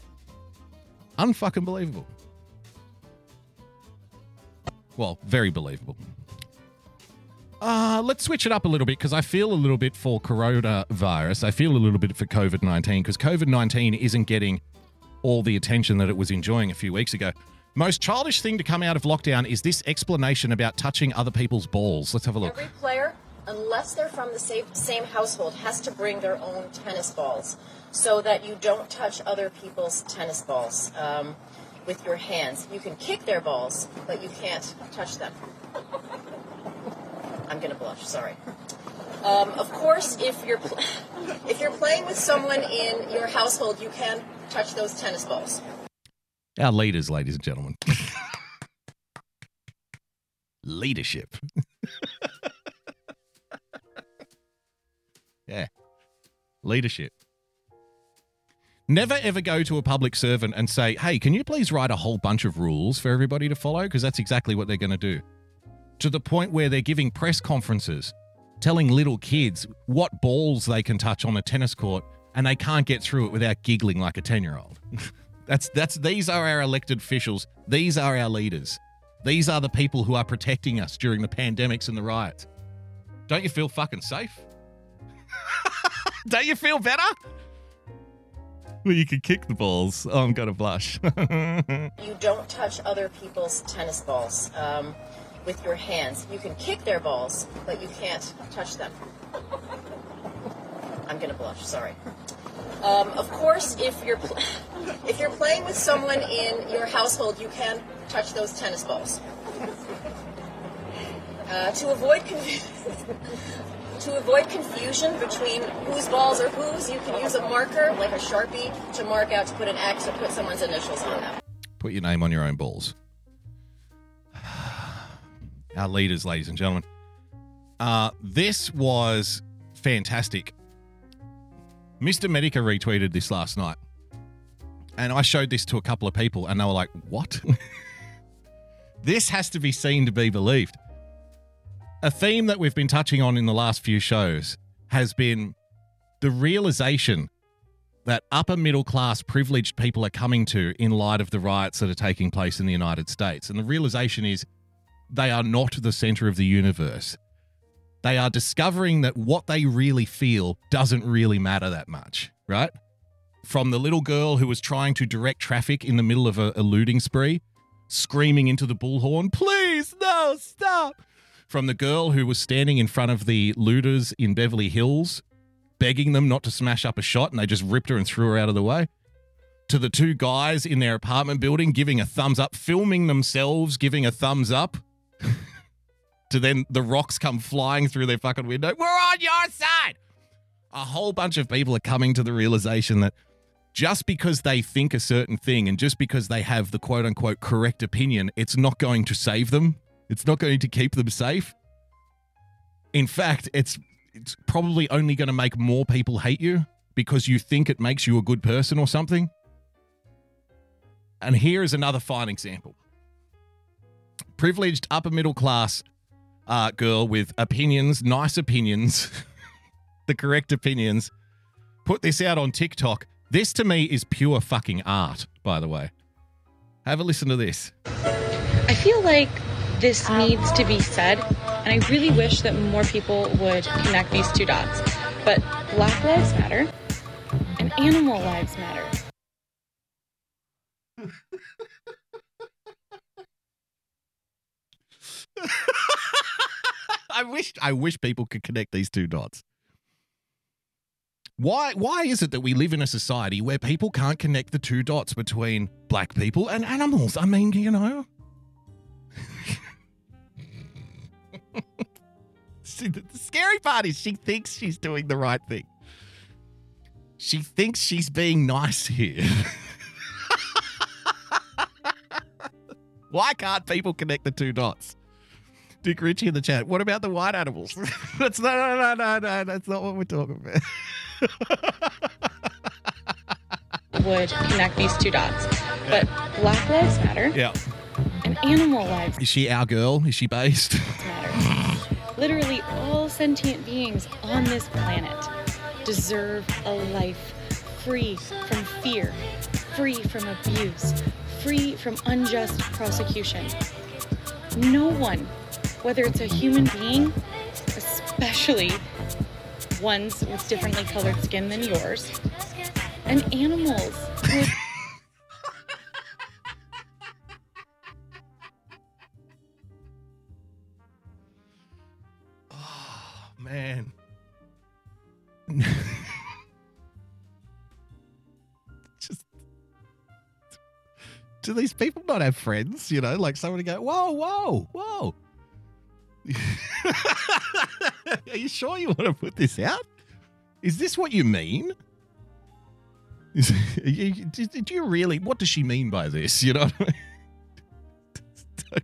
Unfucking believable. Well, very believable. Uh, let's switch it up a little bit because I feel a little bit for coronavirus. I feel a little bit for COVID 19 because COVID 19 isn't getting all the attention that it was enjoying a few weeks ago. Most childish thing to come out of lockdown is this explanation about touching other people's balls. Let's have a look. Every player, unless they're from the same, same household, has to bring their own tennis balls so that you don't touch other people's tennis balls um, with your hands. You can kick their balls, but you can't touch them. I'm gonna blush. Sorry. Um, of course, if you're pl- if you're playing with someone in your household, you can touch those tennis balls. Our leaders, ladies and gentlemen. Leadership. yeah. Leadership. Never ever go to a public servant and say, hey, can you please write a whole bunch of rules for everybody to follow? Because that's exactly what they're going to do. To the point where they're giving press conferences telling little kids what balls they can touch on a tennis court and they can't get through it without giggling like a 10 year old. That's that's these are our elected officials. These are our leaders. These are the people who are protecting us during the pandemics and the riots. Don't you feel fucking safe? Don't you feel better? Well, you can kick the balls. Oh, I'm gonna blush. You don't touch other people's tennis balls um, with your hands. You can kick their balls, but you can't touch them. I'm gonna blush. Sorry. Um, of course, if you're pl- if you're playing with someone in your household, you can touch those tennis balls. Uh, to avoid confu- to avoid confusion between whose balls are whose, you can use a marker like a sharpie to mark out to put an X or put someone's initials on them. Put your name on your own balls. Our leaders, ladies and gentlemen. Uh, this was fantastic. Mr. Medica retweeted this last night. And I showed this to a couple of people, and they were like, What? this has to be seen to be believed. A theme that we've been touching on in the last few shows has been the realization that upper middle class privileged people are coming to in light of the riots that are taking place in the United States. And the realization is they are not the center of the universe. They are discovering that what they really feel doesn't really matter that much, right? From the little girl who was trying to direct traffic in the middle of a, a looting spree, screaming into the bullhorn, please, no, stop. From the girl who was standing in front of the looters in Beverly Hills, begging them not to smash up a shot, and they just ripped her and threw her out of the way. To the two guys in their apartment building giving a thumbs up, filming themselves giving a thumbs up. to then the rocks come flying through their fucking window. We're on your side. A whole bunch of people are coming to the realization that just because they think a certain thing and just because they have the quote unquote correct opinion, it's not going to save them. It's not going to keep them safe. In fact, it's it's probably only going to make more people hate you because you think it makes you a good person or something. And here is another fine example. Privileged upper middle class uh, girl with opinions, nice opinions, the correct opinions, put this out on TikTok. This to me is pure fucking art, by the way. Have a listen to this. I feel like this needs to be said, and I really wish that more people would connect these two dots. But Black Lives Matter and animal lives matter. I wish I wish people could connect these two dots. Why why is it that we live in a society where people can't connect the two dots between black people and animals? I mean, you know. See, the the scary part is she thinks she's doing the right thing. She thinks she's being nice here. Why can't people connect the two dots? Dick Ritchie in the chat. What about the white animals? that's no, no, no, no, no. That's not what we're talking about. would connect these two dots. But Black Lives Matter Yeah. And animal lives Is she our girl? Is she based? Literally, all sentient beings on this planet deserve a life free from fear, free from abuse, free from unjust prosecution. No one, whether it's a human being, especially ones with differently colored skin than yours, and animals would Man. Just do these people not have friends? You know, like somebody go, whoa, whoa, whoa. Are you sure you want to put this out? Is this what you mean? Is, you- did you really? What does she mean by this? You know what I mean? To.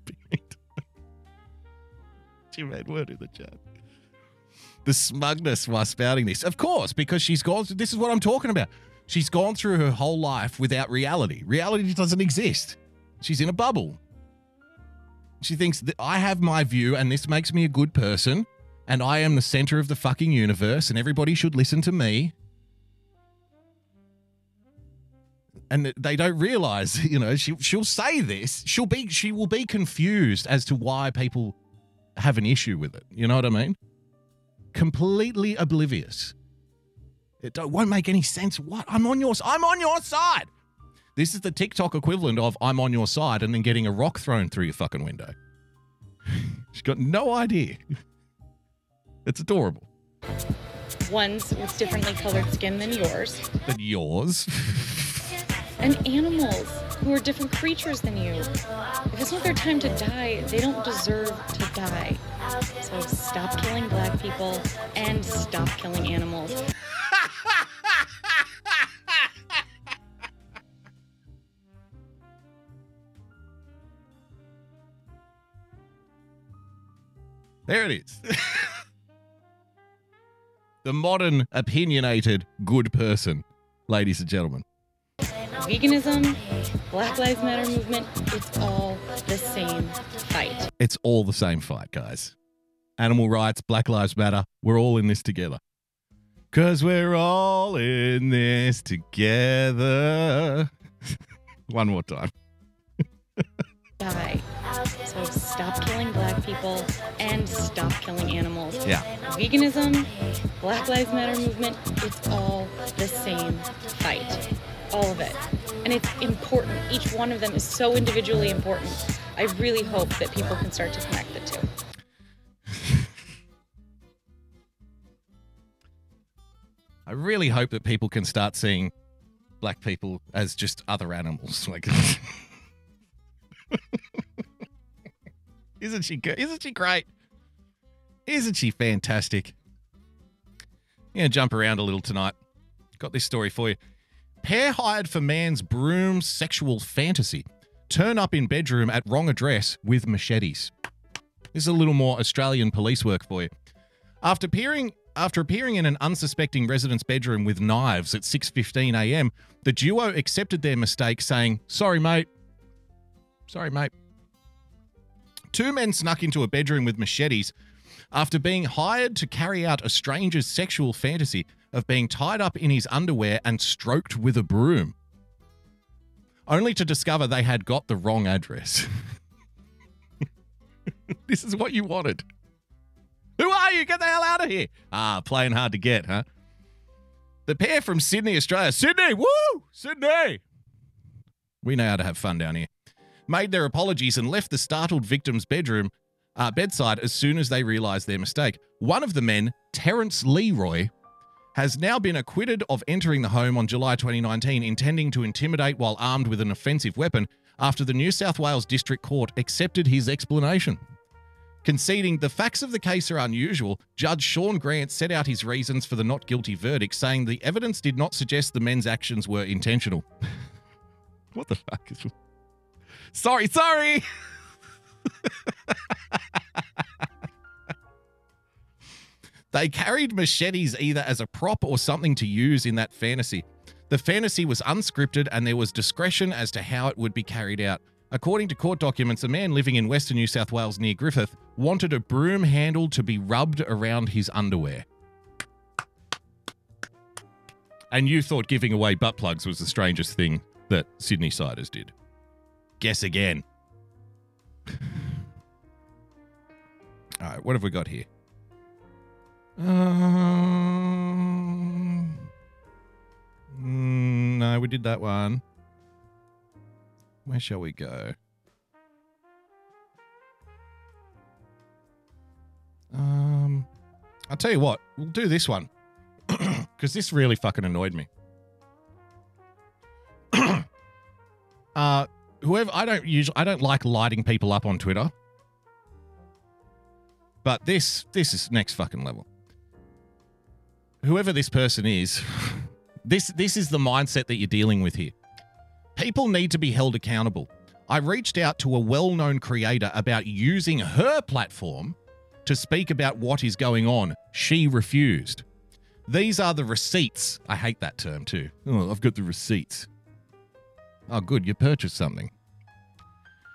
She made word in the chat. The smugness while spouting this. Of course, because she's gone through, this is what I'm talking about. She's gone through her whole life without reality. Reality doesn't exist. She's in a bubble. She thinks that I have my view and this makes me a good person and I am the center of the fucking universe and everybody should listen to me. And they don't realize, you know, she she'll say this, she'll be she will be confused as to why people have an issue with it. You know what I mean? Completely oblivious. It don't, won't make any sense. What? I'm on your I'm on your side. This is the TikTok equivalent of I'm on your side and then getting a rock thrown through your fucking window. She's got no idea. It's adorable. ones with differently colored skin than yours, Than yours. and animals who are different creatures than you. If it's not their time to die, they don't deserve to die. So stop killing black people and stop killing animals. There it is. the modern, opinionated, good person, ladies and gentlemen. Veganism, Black Lives Matter movement, it's all the same fight. It's all the same fight, guys. Animal rights, Black Lives Matter, we're all in this together. Because we're all in this together. One more time. Die. So stop killing black people and stop killing animals. Yeah. Veganism, Black Lives Matter movement, it's all the same fight. All of it. And it's important. Each one of them is so individually important. I really hope that people can start to connect the two. I really hope that people can start seeing black people as just other animals. Like, isn't she good? Isn't she great? Isn't she fantastic? Yeah, jump around a little tonight. Got this story for you. Pair hired for man's broom sexual fantasy. Turn up in bedroom at wrong address with machetes. This is a little more Australian police work for you. After appearing after appearing in an unsuspecting resident's bedroom with knives at 6:15 a.m., the duo accepted their mistake saying, "Sorry, mate. Sorry, mate." Two men snuck into a bedroom with machetes after being hired to carry out a stranger's sexual fantasy of being tied up in his underwear and stroked with a broom. Only to discover they had got the wrong address. this is what you wanted. Who are you? Get the hell out of here. Ah, playing hard to get, huh? The pair from Sydney, Australia. Sydney, woo! Sydney! We know how to have fun down here. Made their apologies and left the startled victim's bedroom, uh, bedside as soon as they realized their mistake. One of the men, Terence Leroy, has now been acquitted of entering the home on July 2019, intending to intimidate while armed with an offensive weapon after the New South Wales District Court accepted his explanation. Conceding the facts of the case are unusual, Judge Sean Grant set out his reasons for the not guilty verdict, saying the evidence did not suggest the men's actions were intentional. what the fuck is. Sorry, sorry! They carried machetes either as a prop or something to use in that fantasy. The fantasy was unscripted and there was discretion as to how it would be carried out. According to court documents, a man living in Western New South Wales near Griffith wanted a broom handle to be rubbed around his underwear. And you thought giving away butt plugs was the strangest thing that Sydney Siders did. Guess again. All right, what have we got here? Um, no, we did that one. Where shall we go? Um, I'll tell you what, we'll do this one because this really fucking annoyed me. uh, whoever I don't usually I don't like lighting people up on Twitter, but this this is next fucking level. Whoever this person is, this this is the mindset that you're dealing with here. People need to be held accountable. I reached out to a well-known creator about using her platform to speak about what is going on. She refused. These are the receipts. I hate that term too. Oh, I've got the receipts. Oh, good, you purchased something.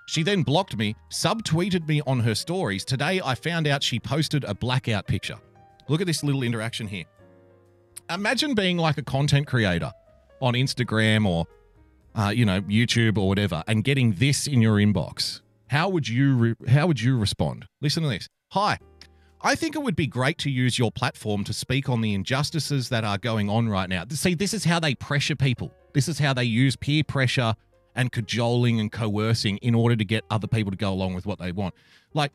She then blocked me, subtweeted me on her stories. Today, I found out she posted a blackout picture. Look at this little interaction here. Imagine being like a content creator on Instagram or, uh, you know, YouTube or whatever, and getting this in your inbox. How would you re- how would you respond? Listen to this. Hi, I think it would be great to use your platform to speak on the injustices that are going on right now. See, this is how they pressure people. This is how they use peer pressure and cajoling and coercing in order to get other people to go along with what they want. Like,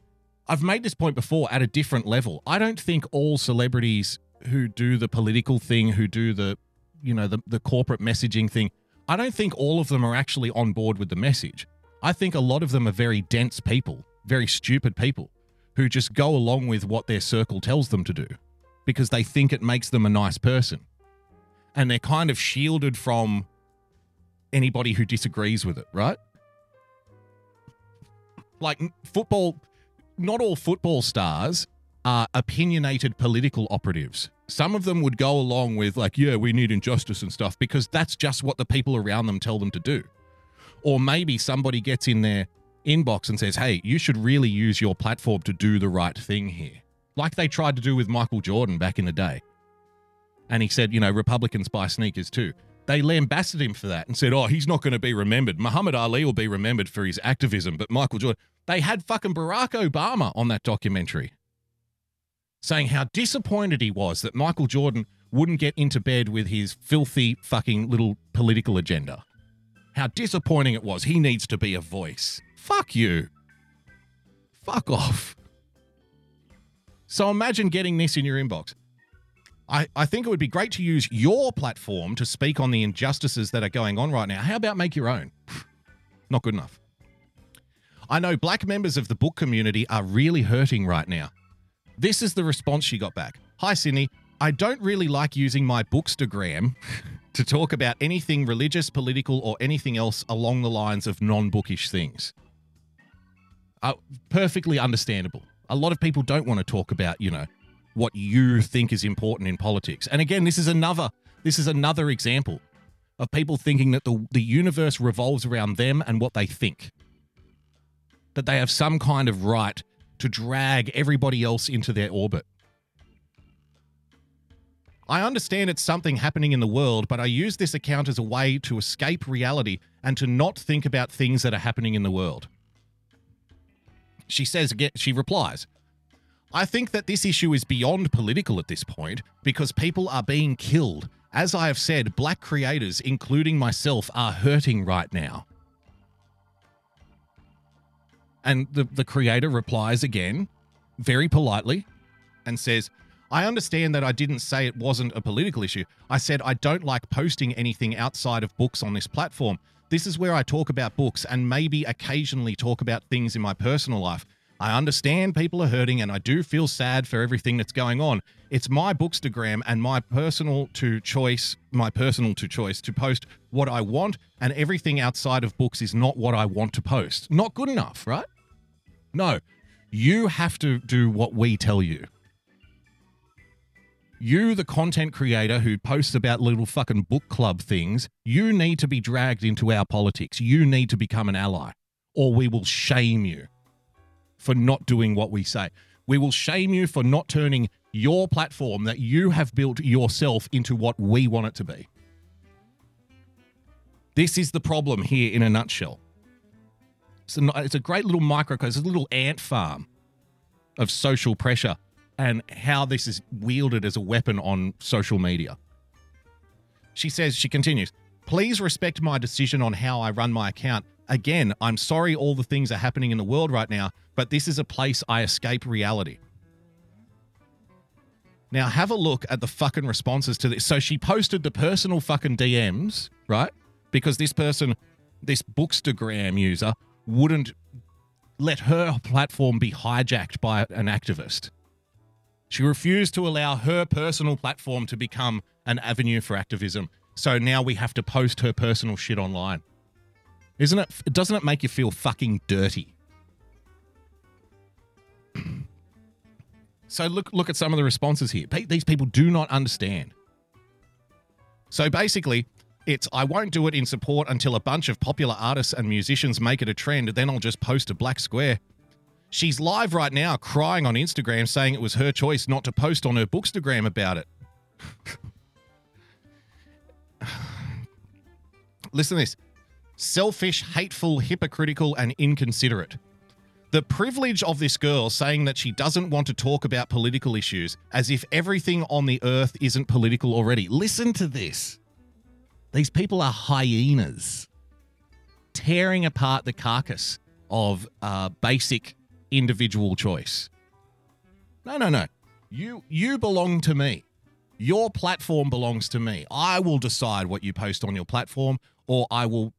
I've made this point before at a different level. I don't think all celebrities who do the political thing, who do the, you know, the, the corporate messaging thing, I don't think all of them are actually on board with the message. I think a lot of them are very dense people, very stupid people who just go along with what their circle tells them to do because they think it makes them a nice person. And they're kind of shielded from anybody who disagrees with it, right? Like football, not all football stars are opinionated political operatives. Some of them would go along with, like, yeah, we need injustice and stuff because that's just what the people around them tell them to do. Or maybe somebody gets in their inbox and says, hey, you should really use your platform to do the right thing here. Like they tried to do with Michael Jordan back in the day. And he said, you know, Republicans buy sneakers too. They lambasted him for that and said, oh, he's not going to be remembered. Muhammad Ali will be remembered for his activism, but Michael Jordan. They had fucking Barack Obama on that documentary saying how disappointed he was that Michael Jordan wouldn't get into bed with his filthy fucking little political agenda. How disappointing it was. He needs to be a voice. Fuck you. Fuck off. So imagine getting this in your inbox. I, I think it would be great to use your platform to speak on the injustices that are going on right now. How about make your own? Not good enough. I know black members of the book community are really hurting right now. This is the response she got back. Hi, Sydney. I don't really like using my bookstagram to talk about anything religious, political, or anything else along the lines of non bookish things. Uh, perfectly understandable. A lot of people don't want to talk about, you know, what you think is important in politics. And again, this is another this is another example of people thinking that the, the universe revolves around them and what they think. That they have some kind of right to drag everybody else into their orbit. I understand it's something happening in the world, but I use this account as a way to escape reality and to not think about things that are happening in the world. She says she replies, I think that this issue is beyond political at this point because people are being killed. As I have said, black creators, including myself, are hurting right now. And the, the creator replies again, very politely, and says, I understand that I didn't say it wasn't a political issue. I said I don't like posting anything outside of books on this platform. This is where I talk about books and maybe occasionally talk about things in my personal life. I understand people are hurting and I do feel sad for everything that's going on. It's my bookstagram and my personal to choice, my personal to choice to post what I want and everything outside of books is not what I want to post. Not good enough, right? No. You have to do what we tell you. You, the content creator who posts about little fucking book club things, you need to be dragged into our politics. You need to become an ally, or we will shame you for not doing what we say. We will shame you for not turning your platform that you have built yourself into what we want it to be. This is the problem here in a nutshell. It's a, it's a great little microcosm, it's a little ant farm of social pressure and how this is wielded as a weapon on social media. She says, she continues, please respect my decision on how I run my account. Again, I'm sorry all the things are happening in the world right now, but this is a place I escape reality. Now, have a look at the fucking responses to this. So she posted the personal fucking DMs, right? Because this person, this Bookstagram user, wouldn't let her platform be hijacked by an activist. She refused to allow her personal platform to become an avenue for activism. So now we have to post her personal shit online. Isn't it? Doesn't it make you feel fucking dirty? so look look at some of the responses here. These people do not understand. So basically, it's I won't do it in support until a bunch of popular artists and musicians make it a trend, then I'll just post a black square. She's live right now crying on Instagram saying it was her choice not to post on her Bookstagram about it. Listen to this selfish, hateful, hypocritical, and inconsiderate. The privilege of this girl saying that she doesn't want to talk about political issues as if everything on the earth isn't political already. Listen to this. These people are hyenas tearing apart the carcass of uh, basic individual choice. No, no, no. You you belong to me. Your platform belongs to me. I will decide what you post on your platform or I will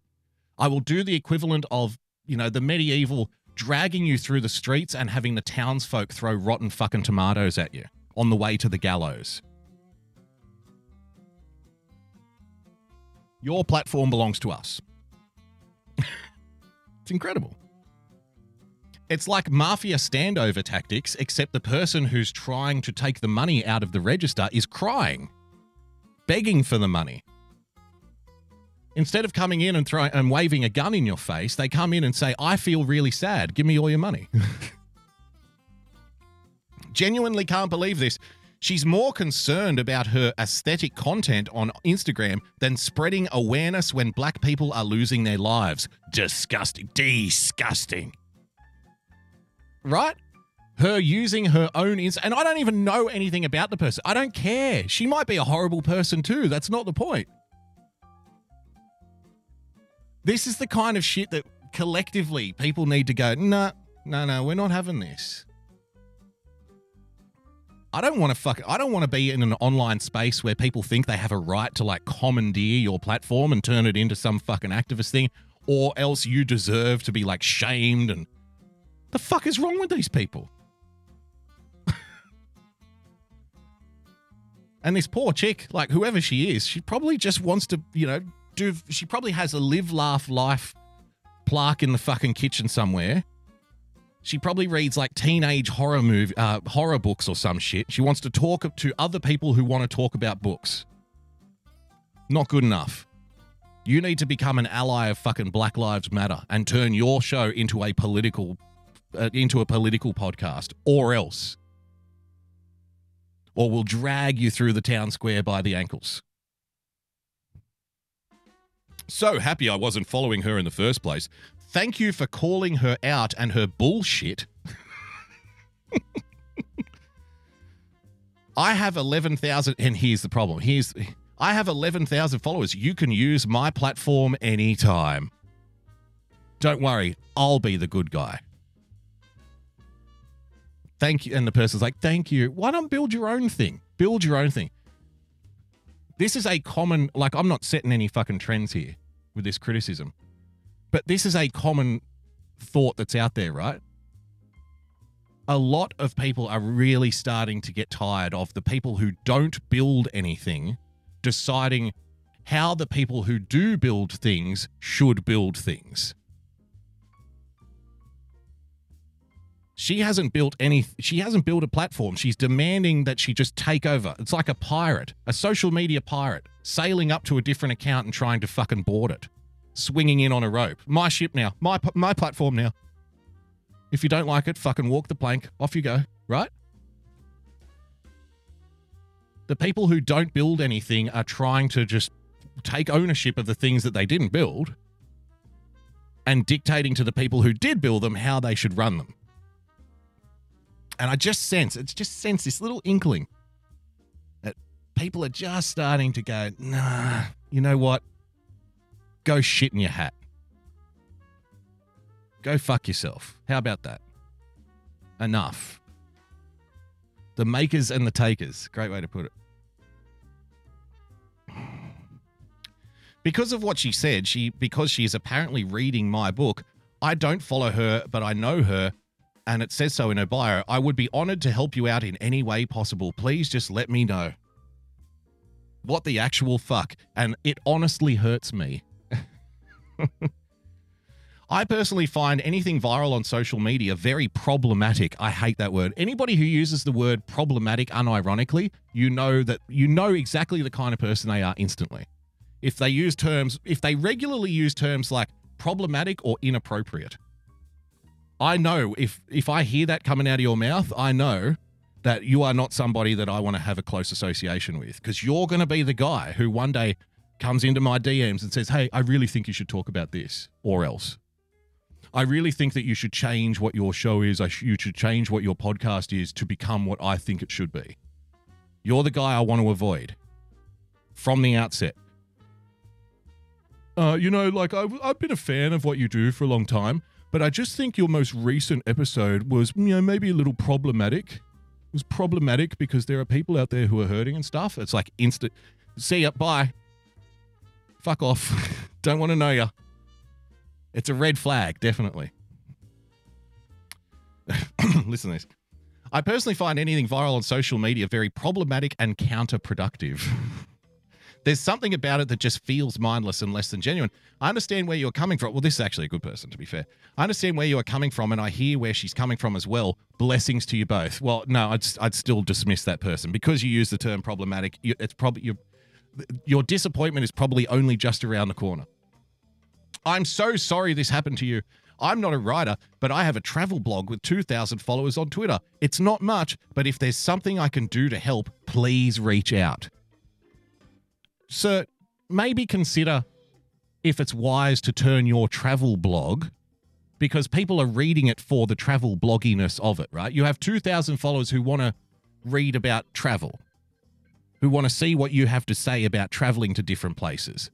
I will do the equivalent of, you know, the medieval dragging you through the streets and having the townsfolk throw rotten fucking tomatoes at you on the way to the gallows. Your platform belongs to us. it's incredible. It's like mafia standover tactics, except the person who's trying to take the money out of the register is crying, begging for the money. Instead of coming in and throwing and waving a gun in your face, they come in and say, "I feel really sad. Give me all your money." Genuinely can't believe this. She's more concerned about her aesthetic content on Instagram than spreading awareness when black people are losing their lives. Disgusting. Disgusting. Right? Her using her own Insta, and I don't even know anything about the person. I don't care. She might be a horrible person too. That's not the point. This is the kind of shit that collectively people need to go, no, no, no, we're not having this. I don't want to fuck I don't want to be in an online space where people think they have a right to like commandeer your platform and turn it into some fucking activist thing, or else you deserve to be like shamed and the fuck is wrong with these people? and this poor chick, like whoever she is, she probably just wants to, you know, do she probably has a live laugh life plaque in the fucking kitchen somewhere. She probably reads like teenage horror movie, uh, horror books or some shit. She wants to talk to other people who want to talk about books. Not good enough. You need to become an ally of fucking Black Lives Matter and turn your show into a political, uh, into a political podcast, or else, or we'll drag you through the town square by the ankles. So happy I wasn't following her in the first place. Thank you for calling her out and her bullshit. I have 11,000 and here's the problem. Here's I have 11,000 followers. You can use my platform anytime. Don't worry, I'll be the good guy. Thank you. And the person's like, thank you. Why don't build your own thing? Build your own thing. This is a common, like, I'm not setting any fucking trends here with this criticism, but this is a common thought that's out there, right? A lot of people are really starting to get tired of the people who don't build anything deciding how the people who do build things should build things. She hasn't built any she hasn't built a platform. She's demanding that she just take over. It's like a pirate, a social media pirate, sailing up to a different account and trying to fucking board it. Swinging in on a rope. My ship now. My my platform now. If you don't like it, fucking walk the plank. Off you go, right? The people who don't build anything are trying to just take ownership of the things that they didn't build and dictating to the people who did build them how they should run them. And I just sense, it's just sense this little inkling that people are just starting to go, nah, you know what? Go shit in your hat. Go fuck yourself. How about that? Enough. The makers and the takers. Great way to put it. Because of what she said, she because she is apparently reading my book, I don't follow her, but I know her, and it says so in her bio. I would be honored to help you out in any way possible. Please just let me know. What the actual fuck? And it honestly hurts me. I personally find anything viral on social media very problematic. I hate that word. Anybody who uses the word problematic unironically, you know that you know exactly the kind of person they are instantly. If they use terms, if they regularly use terms like problematic or inappropriate, I know if if I hear that coming out of your mouth, I know that you are not somebody that I want to have a close association with because you're going to be the guy who one day comes into my DMs and says, "Hey, I really think you should talk about this or else." I really think that you should change what your show is. I sh- you should change what your podcast is to become what I think it should be. You're the guy I want to avoid from the outset. Uh, you know, like I've, I've been a fan of what you do for a long time, but I just think your most recent episode was, you know, maybe a little problematic. It was problematic because there are people out there who are hurting and stuff. It's like instant. See ya, bye. Fuck off. Don't want to know you. It's a red flag, definitely. Listen to this. I personally find anything viral on social media very problematic and counterproductive. There's something about it that just feels mindless and less than genuine. I understand where you're coming from. Well, this is actually a good person, to be fair. I understand where you are coming from, and I hear where she's coming from as well. Blessings to you both. Well, no, I'd, I'd still dismiss that person because you use the term problematic. You, it's probably your your disappointment is probably only just around the corner. I'm so sorry this happened to you. I'm not a writer, but I have a travel blog with 2,000 followers on Twitter. It's not much, but if there's something I can do to help, please reach out. Sir, maybe consider if it's wise to turn your travel blog because people are reading it for the travel blogginess of it, right? You have 2,000 followers who want to read about travel, who want to see what you have to say about traveling to different places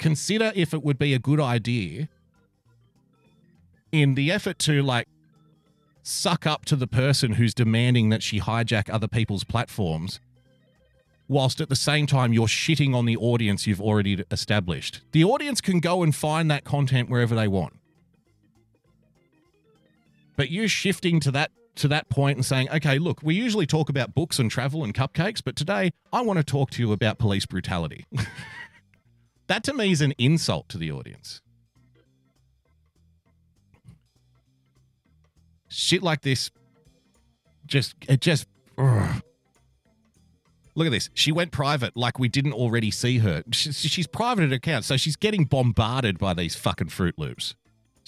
consider if it would be a good idea in the effort to like suck up to the person who's demanding that she hijack other people's platforms whilst at the same time you're shitting on the audience you've already established. The audience can go and find that content wherever they want. But you shifting to that to that point and saying, "Okay, look, we usually talk about books and travel and cupcakes, but today I want to talk to you about police brutality." That to me is an insult to the audience. Shit like this just it just ugh. Look at this. She went private like we didn't already see her. She's, she's private at account, so she's getting bombarded by these fucking Fruit Loops.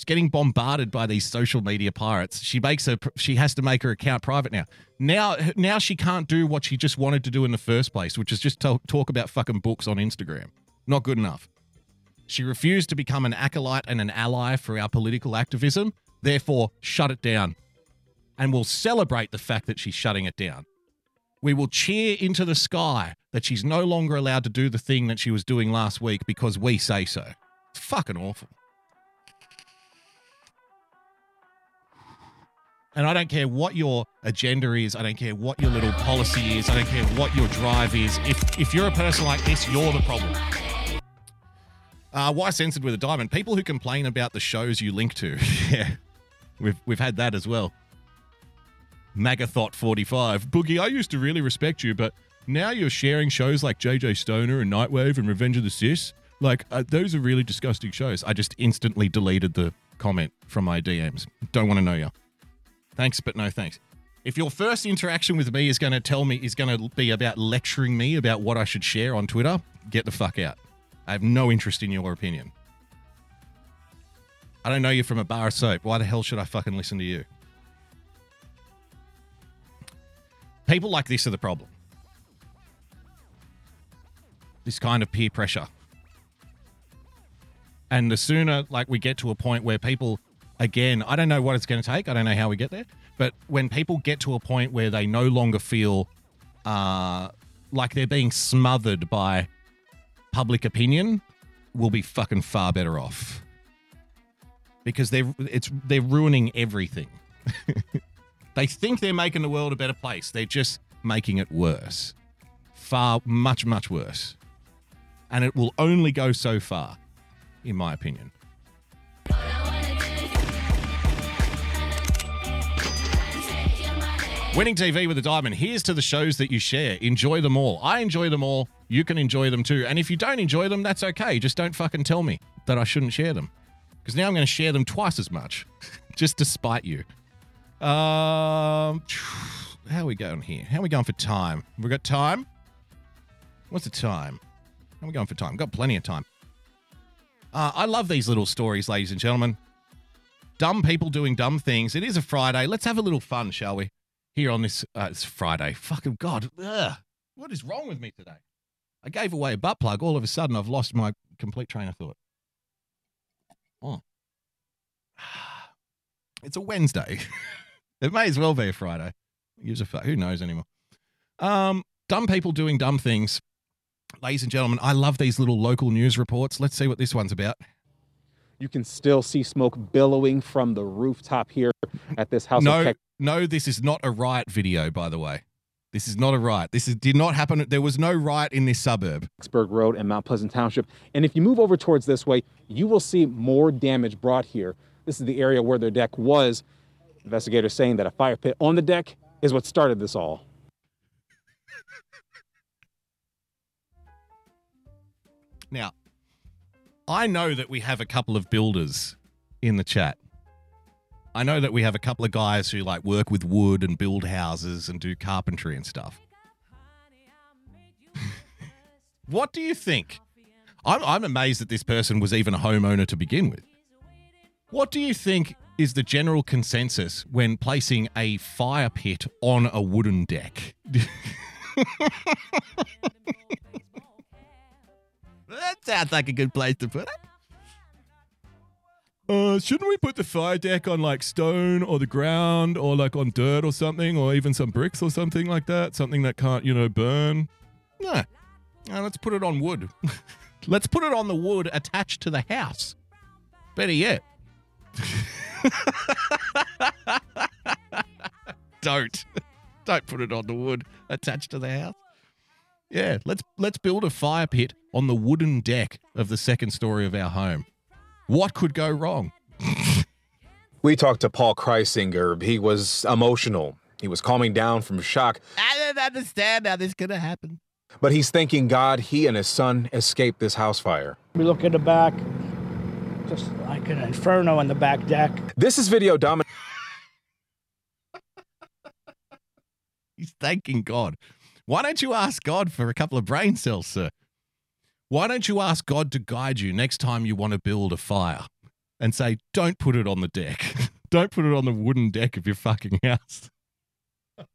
She's getting bombarded by these social media pirates. She makes her she has to make her account private now. Now now she can't do what she just wanted to do in the first place, which is just talk, talk about fucking books on Instagram. Not good enough. She refused to become an acolyte and an ally for our political activism. Therefore, shut it down. And we'll celebrate the fact that she's shutting it down. We will cheer into the sky that she's no longer allowed to do the thing that she was doing last week because we say so. It's fucking awful. And I don't care what your agenda is. I don't care what your little policy is. I don't care what your drive is. If if you're a person like this, you're the problem. Uh, why censored with a diamond? People who complain about the shows you link to. yeah, we've we've had that as well. Magathot forty five. Boogie, I used to really respect you, but now you're sharing shows like JJ Stoner and Nightwave and Revenge of the Cis. Like uh, those are really disgusting shows. I just instantly deleted the comment from my DMs. Don't want to know you. Thanks, but no thanks. If your first interaction with me is going to tell me is going to be about lecturing me about what I should share on Twitter, get the fuck out. I have no interest in your opinion. I don't know you from a bar of soap. Why the hell should I fucking listen to you? People like this are the problem. This kind of peer pressure. And the sooner like we get to a point where people again, I don't know what it's going to take. I don't know how we get there, but when people get to a point where they no longer feel uh like they're being smothered by public opinion, we'll be fucking far better off. Because they're it's they're ruining everything. they think they're making the world a better place. They're just making it worse. Far much much worse. And it will only go so far in my opinion. Winning TV with a diamond. Here's to the shows that you share. Enjoy them all. I enjoy them all. You can enjoy them too. And if you don't enjoy them, that's okay. Just don't fucking tell me that I shouldn't share them. Because now I'm going to share them twice as much, just to spite you. Um, how are we going here? How are we going for time? We got time? What's the time? How are we going for time? Got plenty of time. Uh, I love these little stories, ladies and gentlemen. Dumb people doing dumb things. It is a Friday. Let's have a little fun, shall we? Here on this, uh, it's Friday. Fucking God. Ugh. What is wrong with me today? I gave away a butt plug. All of a sudden, I've lost my complete train of thought. Oh. It's a Wednesday. it may as well be a Friday. Use a fuck. Who knows anymore? Um, dumb people doing dumb things. Ladies and gentlemen, I love these little local news reports. Let's see what this one's about. You can still see smoke billowing from the rooftop here at this house. no, of tech. No, this is not a riot video, by the way. This is not a riot. This is, did not happen. There was no riot in this suburb. Vicksburg Road and Mount Pleasant Township. And if you move over towards this way, you will see more damage brought here. This is the area where their deck was. Investigators saying that a fire pit on the deck is what started this all. Now, I know that we have a couple of builders in the chat. I know that we have a couple of guys who like work with wood and build houses and do carpentry and stuff. what do you think? I'm, I'm amazed that this person was even a homeowner to begin with. What do you think is the general consensus when placing a fire pit on a wooden deck? that sounds like a good place to put it. Uh, shouldn't we put the fire deck on like stone or the ground or like on dirt or something or even some bricks or something like that? Something that can't, you know, burn? No. No, let's put it on wood. let's put it on the wood attached to the house. Better yet. Don't. Don't put it on the wood attached to the house. Yeah, let's let's build a fire pit on the wooden deck of the second story of our home. What could go wrong? We talked to Paul Kreisinger. He was emotional. He was calming down from shock, I don't understand how this could have happened. but he's thanking God he and his son escaped this house fire. We look at the back, just like an inferno in the back deck. This is video domin. He's thanking God. Why don't you ask God for a couple of brain cells, sir? Why don't you ask God to guide you next time you want to build a fire and say, don't put it on the deck. don't put it on the wooden deck of your fucking house.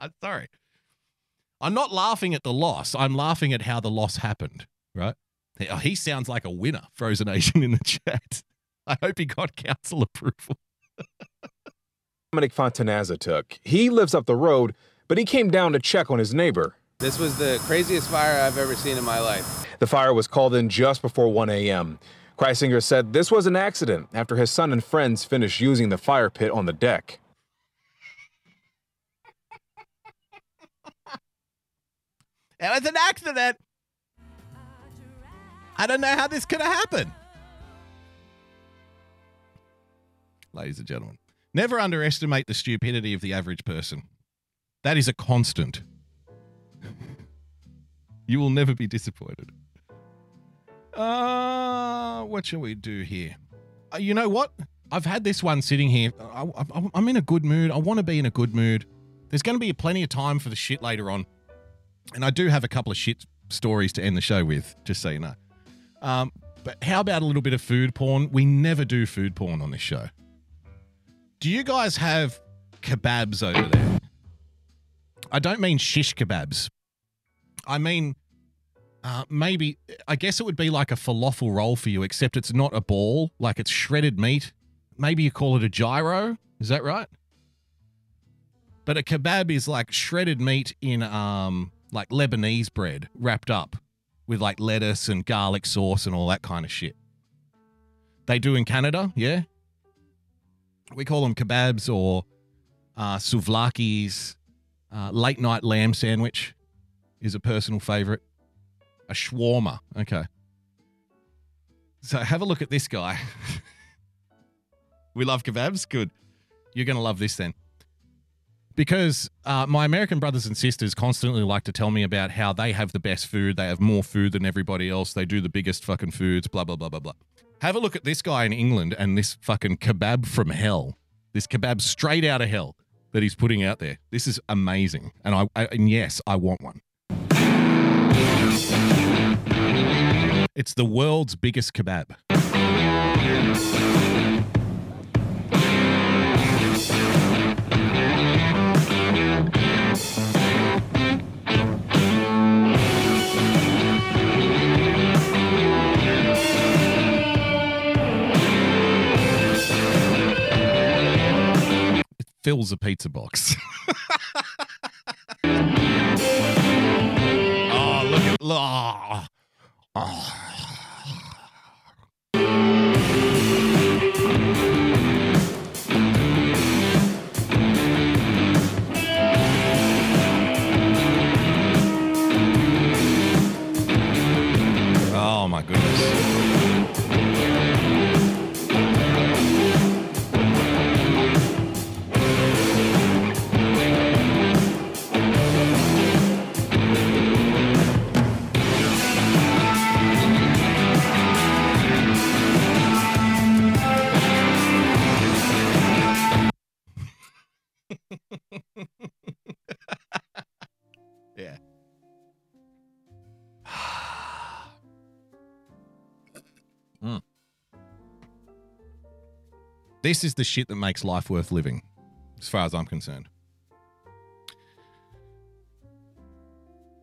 I'm sorry. I'm not laughing at the loss. I'm laughing at how the loss happened, right? He- oh, He sounds like a winner, Frozen Asian in the chat. I hope he got council approval. Dominic Fontanazza took. He lives up the road, but he came down to check on his neighbor. This was the craziest fire I've ever seen in my life. The fire was called in just before 1 a.m. Kreisinger said this was an accident after his son and friends finished using the fire pit on the deck. It was an accident. I don't know how this could have happened. Ladies and gentlemen, never underestimate the stupidity of the average person. That is a constant you will never be disappointed. Uh, what shall we do here? Uh, you know what? I've had this one sitting here. I, I, I'm in a good mood. I want to be in a good mood. There's going to be plenty of time for the shit later on. And I do have a couple of shit stories to end the show with, just so you know. Um, but how about a little bit of food porn? We never do food porn on this show. Do you guys have kebabs over there? I don't mean shish kebabs. I mean, uh, maybe, I guess it would be like a falafel roll for you, except it's not a ball, like it's shredded meat. Maybe you call it a gyro. Is that right? But a kebab is like shredded meat in um like Lebanese bread wrapped up with like lettuce and garlic sauce and all that kind of shit. They do in Canada, yeah. We call them kebabs or uh, souvlakis. Uh, late night lamb sandwich is a personal favorite. A shawarma, okay. So have a look at this guy. we love kebabs. Good. You're going to love this then because uh, my American brothers and sisters constantly like to tell me about how they have the best food, they have more food than everybody else, they do the biggest fucking foods, blah blah blah blah blah. Have a look at this guy in England and this fucking kebab from hell, this kebab straight out of hell that he's putting out there. This is amazing, and I, I and yes, I want one. It's the world's biggest kebab. Fills a pizza box. oh, look at oh. Oh. This is the shit that makes life worth living, as far as I'm concerned.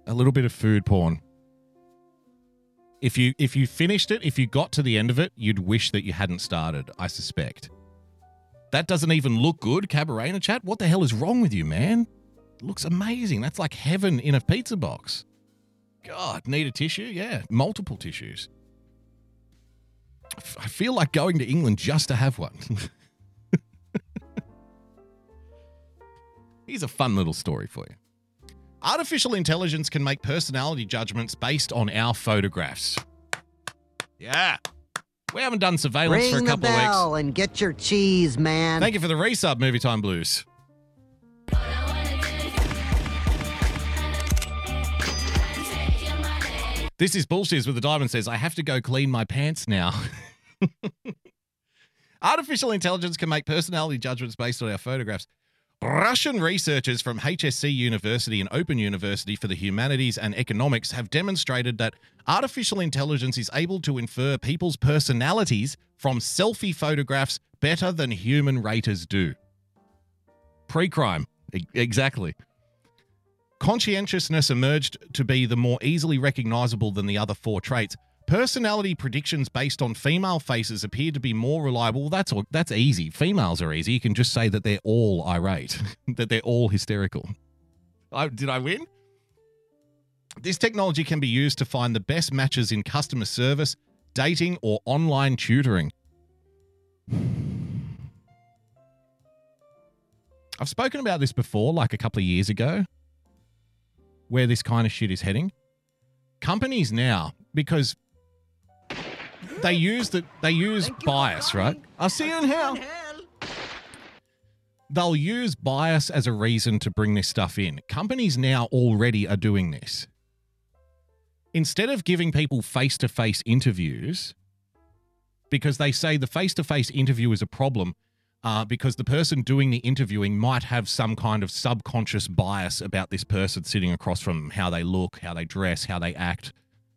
A little bit of food porn. If you if you finished it, if you got to the end of it, you'd wish that you hadn't started, I suspect. That doesn't even look good, Cabaret in a chat. What the hell is wrong with you, man? It looks amazing. That's like heaven in a pizza box. God, need a tissue? Yeah, multiple tissues. I feel like going to England just to have one. Here's a fun little story for you. Artificial intelligence can make personality judgments based on our photographs. Yeah. We haven't done surveillance Ring for a the couple of weeks. bell and get your cheese, man. Thank you for the resub, Movie Time Blues. This is bullshit with the diamond says, I have to go clean my pants now. Artificial intelligence can make personality judgments based on our photographs. Russian researchers from HSE University and Open University for the Humanities and Economics have demonstrated that artificial intelligence is able to infer people's personalities from selfie photographs better than human raters do. Pre crime. Exactly. Conscientiousness emerged to be the more easily recognizable than the other four traits. Personality predictions based on female faces appear to be more reliable. Well, that's all, that's easy. Females are easy. You can just say that they're all irate, that they're all hysterical. I, did I win? This technology can be used to find the best matches in customer service, dating, or online tutoring. I've spoken about this before, like a couple of years ago. Where this kind of shit is heading? Companies now, because they use the they use bias, right? I'll see you in hell. They'll use bias as a reason to bring this stuff in. Companies now already are doing this. Instead of giving people face to face interviews, because they say the face to face interview is a problem uh, because the person doing the interviewing might have some kind of subconscious bias about this person sitting across from them, how they look, how they dress, how they act,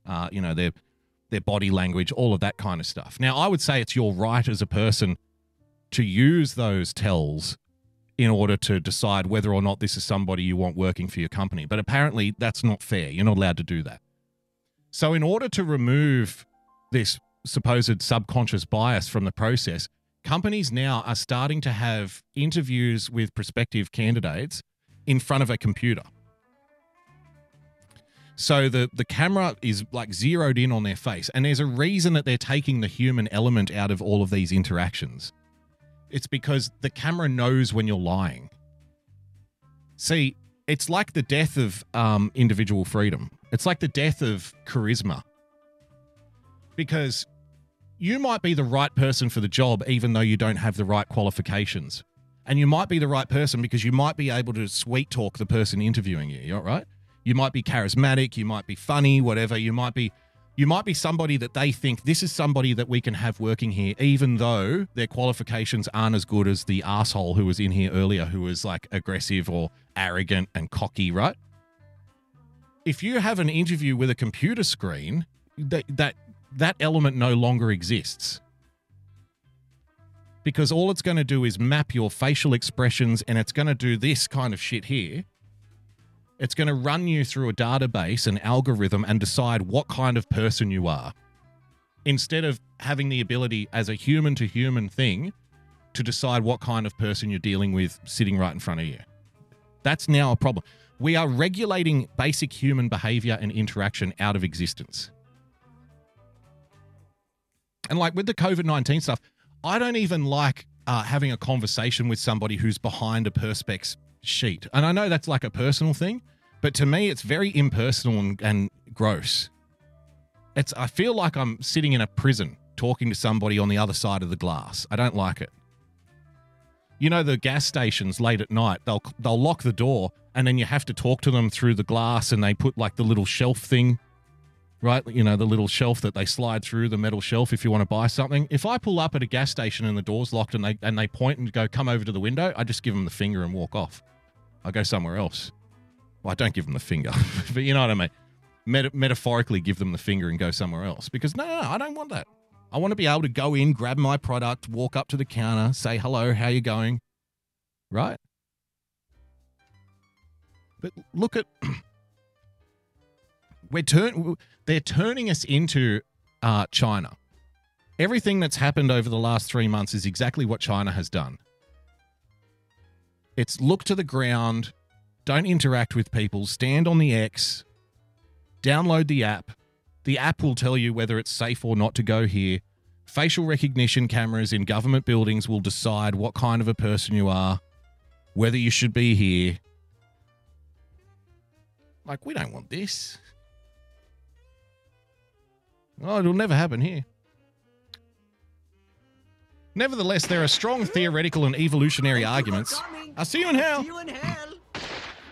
uh, you know, their their body language, all of that kind of stuff. Now, I would say it's your right as a person to use those tells in order to decide whether or not this is somebody you want working for your company. But apparently, that's not fair. You're not allowed to do that. So, in order to remove this supposed subconscious bias from the process, companies now are starting to have interviews with prospective candidates in front of a computer. So the the camera is like zeroed in on their face, and there's a reason that they're taking the human element out of all of these interactions. It's because the camera knows when you're lying. See, it's like the death of um, individual freedom. It's like the death of charisma. Because you might be the right person for the job, even though you don't have the right qualifications. And you might be the right person because you might be able to sweet talk the person interviewing you. You're right. You might be charismatic. You might be funny. Whatever. You might be. You might be somebody that they think this is somebody that we can have working here, even though their qualifications aren't as good as the asshole who was in here earlier, who was like aggressive or arrogant and cocky, right? If you have an interview with a computer screen, that that that element no longer exists. Because all it's going to do is map your facial expressions and it's going to do this kind of shit here. It's going to run you through a database, an algorithm, and decide what kind of person you are. Instead of having the ability as a human to human thing to decide what kind of person you're dealing with sitting right in front of you. That's now a problem. We are regulating basic human behavior and interaction out of existence. And like with the COVID 19 stuff, I don't even like uh, having a conversation with somebody who's behind a Perspex sheet. And I know that's like a personal thing, but to me, it's very impersonal and, and gross. It's, I feel like I'm sitting in a prison talking to somebody on the other side of the glass. I don't like it. You know, the gas stations late at night, they'll, they'll lock the door and then you have to talk to them through the glass and they put like the little shelf thing right? You know, the little shelf that they slide through, the metal shelf if you want to buy something. If I pull up at a gas station and the door's locked and they and they point and go, come over to the window, I just give them the finger and walk off. I go somewhere else. Well, I don't give them the finger, but you know what I mean. Meta- metaphorically, give them the finger and go somewhere else because no, no, I don't want that. I want to be able to go in, grab my product, walk up to the counter, say hello, how you going, right? But look at we're turn they're turning us into uh, China. Everything that's happened over the last three months is exactly what China has done. It's look to the ground, don't interact with people, stand on the X, download the app. The app will tell you whether it's safe or not to go here. Facial recognition cameras in government buildings will decide what kind of a person you are, whether you should be here. Like, we don't want this. Oh, it'll never happen here. Nevertheless, there are strong theoretical and evolutionary arguments. I'll see you in hell.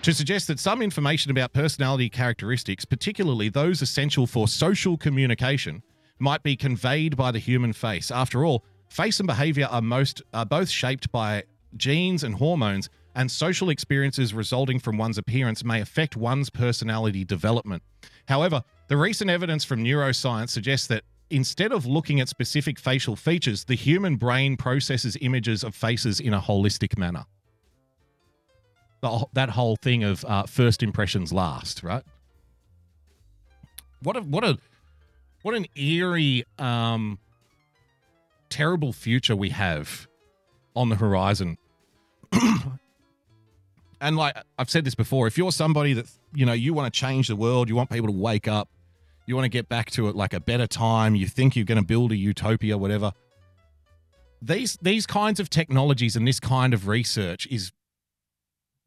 To suggest that some information about personality characteristics, particularly those essential for social communication, might be conveyed by the human face. After all, face and behavior are most are both shaped by genes and hormones, and social experiences resulting from one's appearance may affect one's personality development. However, the recent evidence from neuroscience suggests that instead of looking at specific facial features, the human brain processes images of faces in a holistic manner. That whole thing of uh, first impressions last, right? What a what a what an eerie, um, terrible future we have on the horizon. and like I've said this before, if you're somebody that you know you want to change the world, you want people to wake up, you want to get back to it like a better time, you think you're going to build a utopia, whatever. These these kinds of technologies and this kind of research is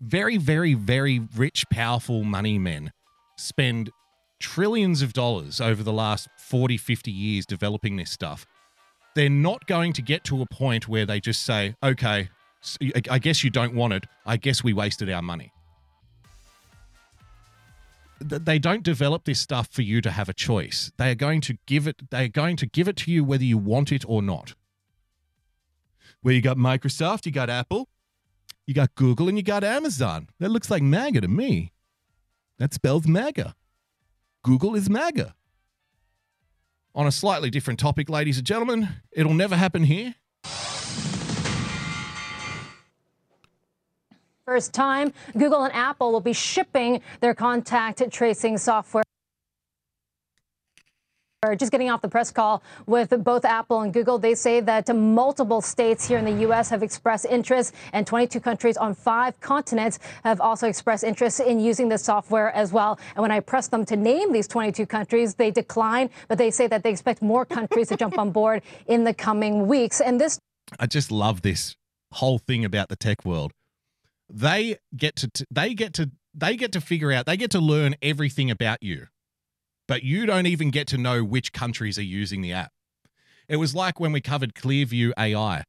very, very, very rich, powerful money men spend trillions of dollars over the last 40, 50 years developing this stuff, they're not going to get to a point where they just say, okay, I guess you don't want it. I guess we wasted our money. Th- They don't develop this stuff for you to have a choice. They are going to give it. They are going to give it to you whether you want it or not. Where you got Microsoft, you got Apple, you got Google, and you got Amazon. That looks like MAGA to me. That spells MAGA. Google is MAGA. On a slightly different topic, ladies and gentlemen, it'll never happen here. First time, Google and Apple will be shipping their contact tracing software. Just getting off the press call with both Apple and Google, they say that multiple states here in the U.S. have expressed interest, and 22 countries on five continents have also expressed interest in using this software as well. And when I pressed them to name these 22 countries, they decline, but they say that they expect more countries to jump on board in the coming weeks. And this I just love this whole thing about the tech world. They get to t- they get to they get to figure out they get to learn everything about you. But you don't even get to know which countries are using the app. It was like when we covered Clearview AI,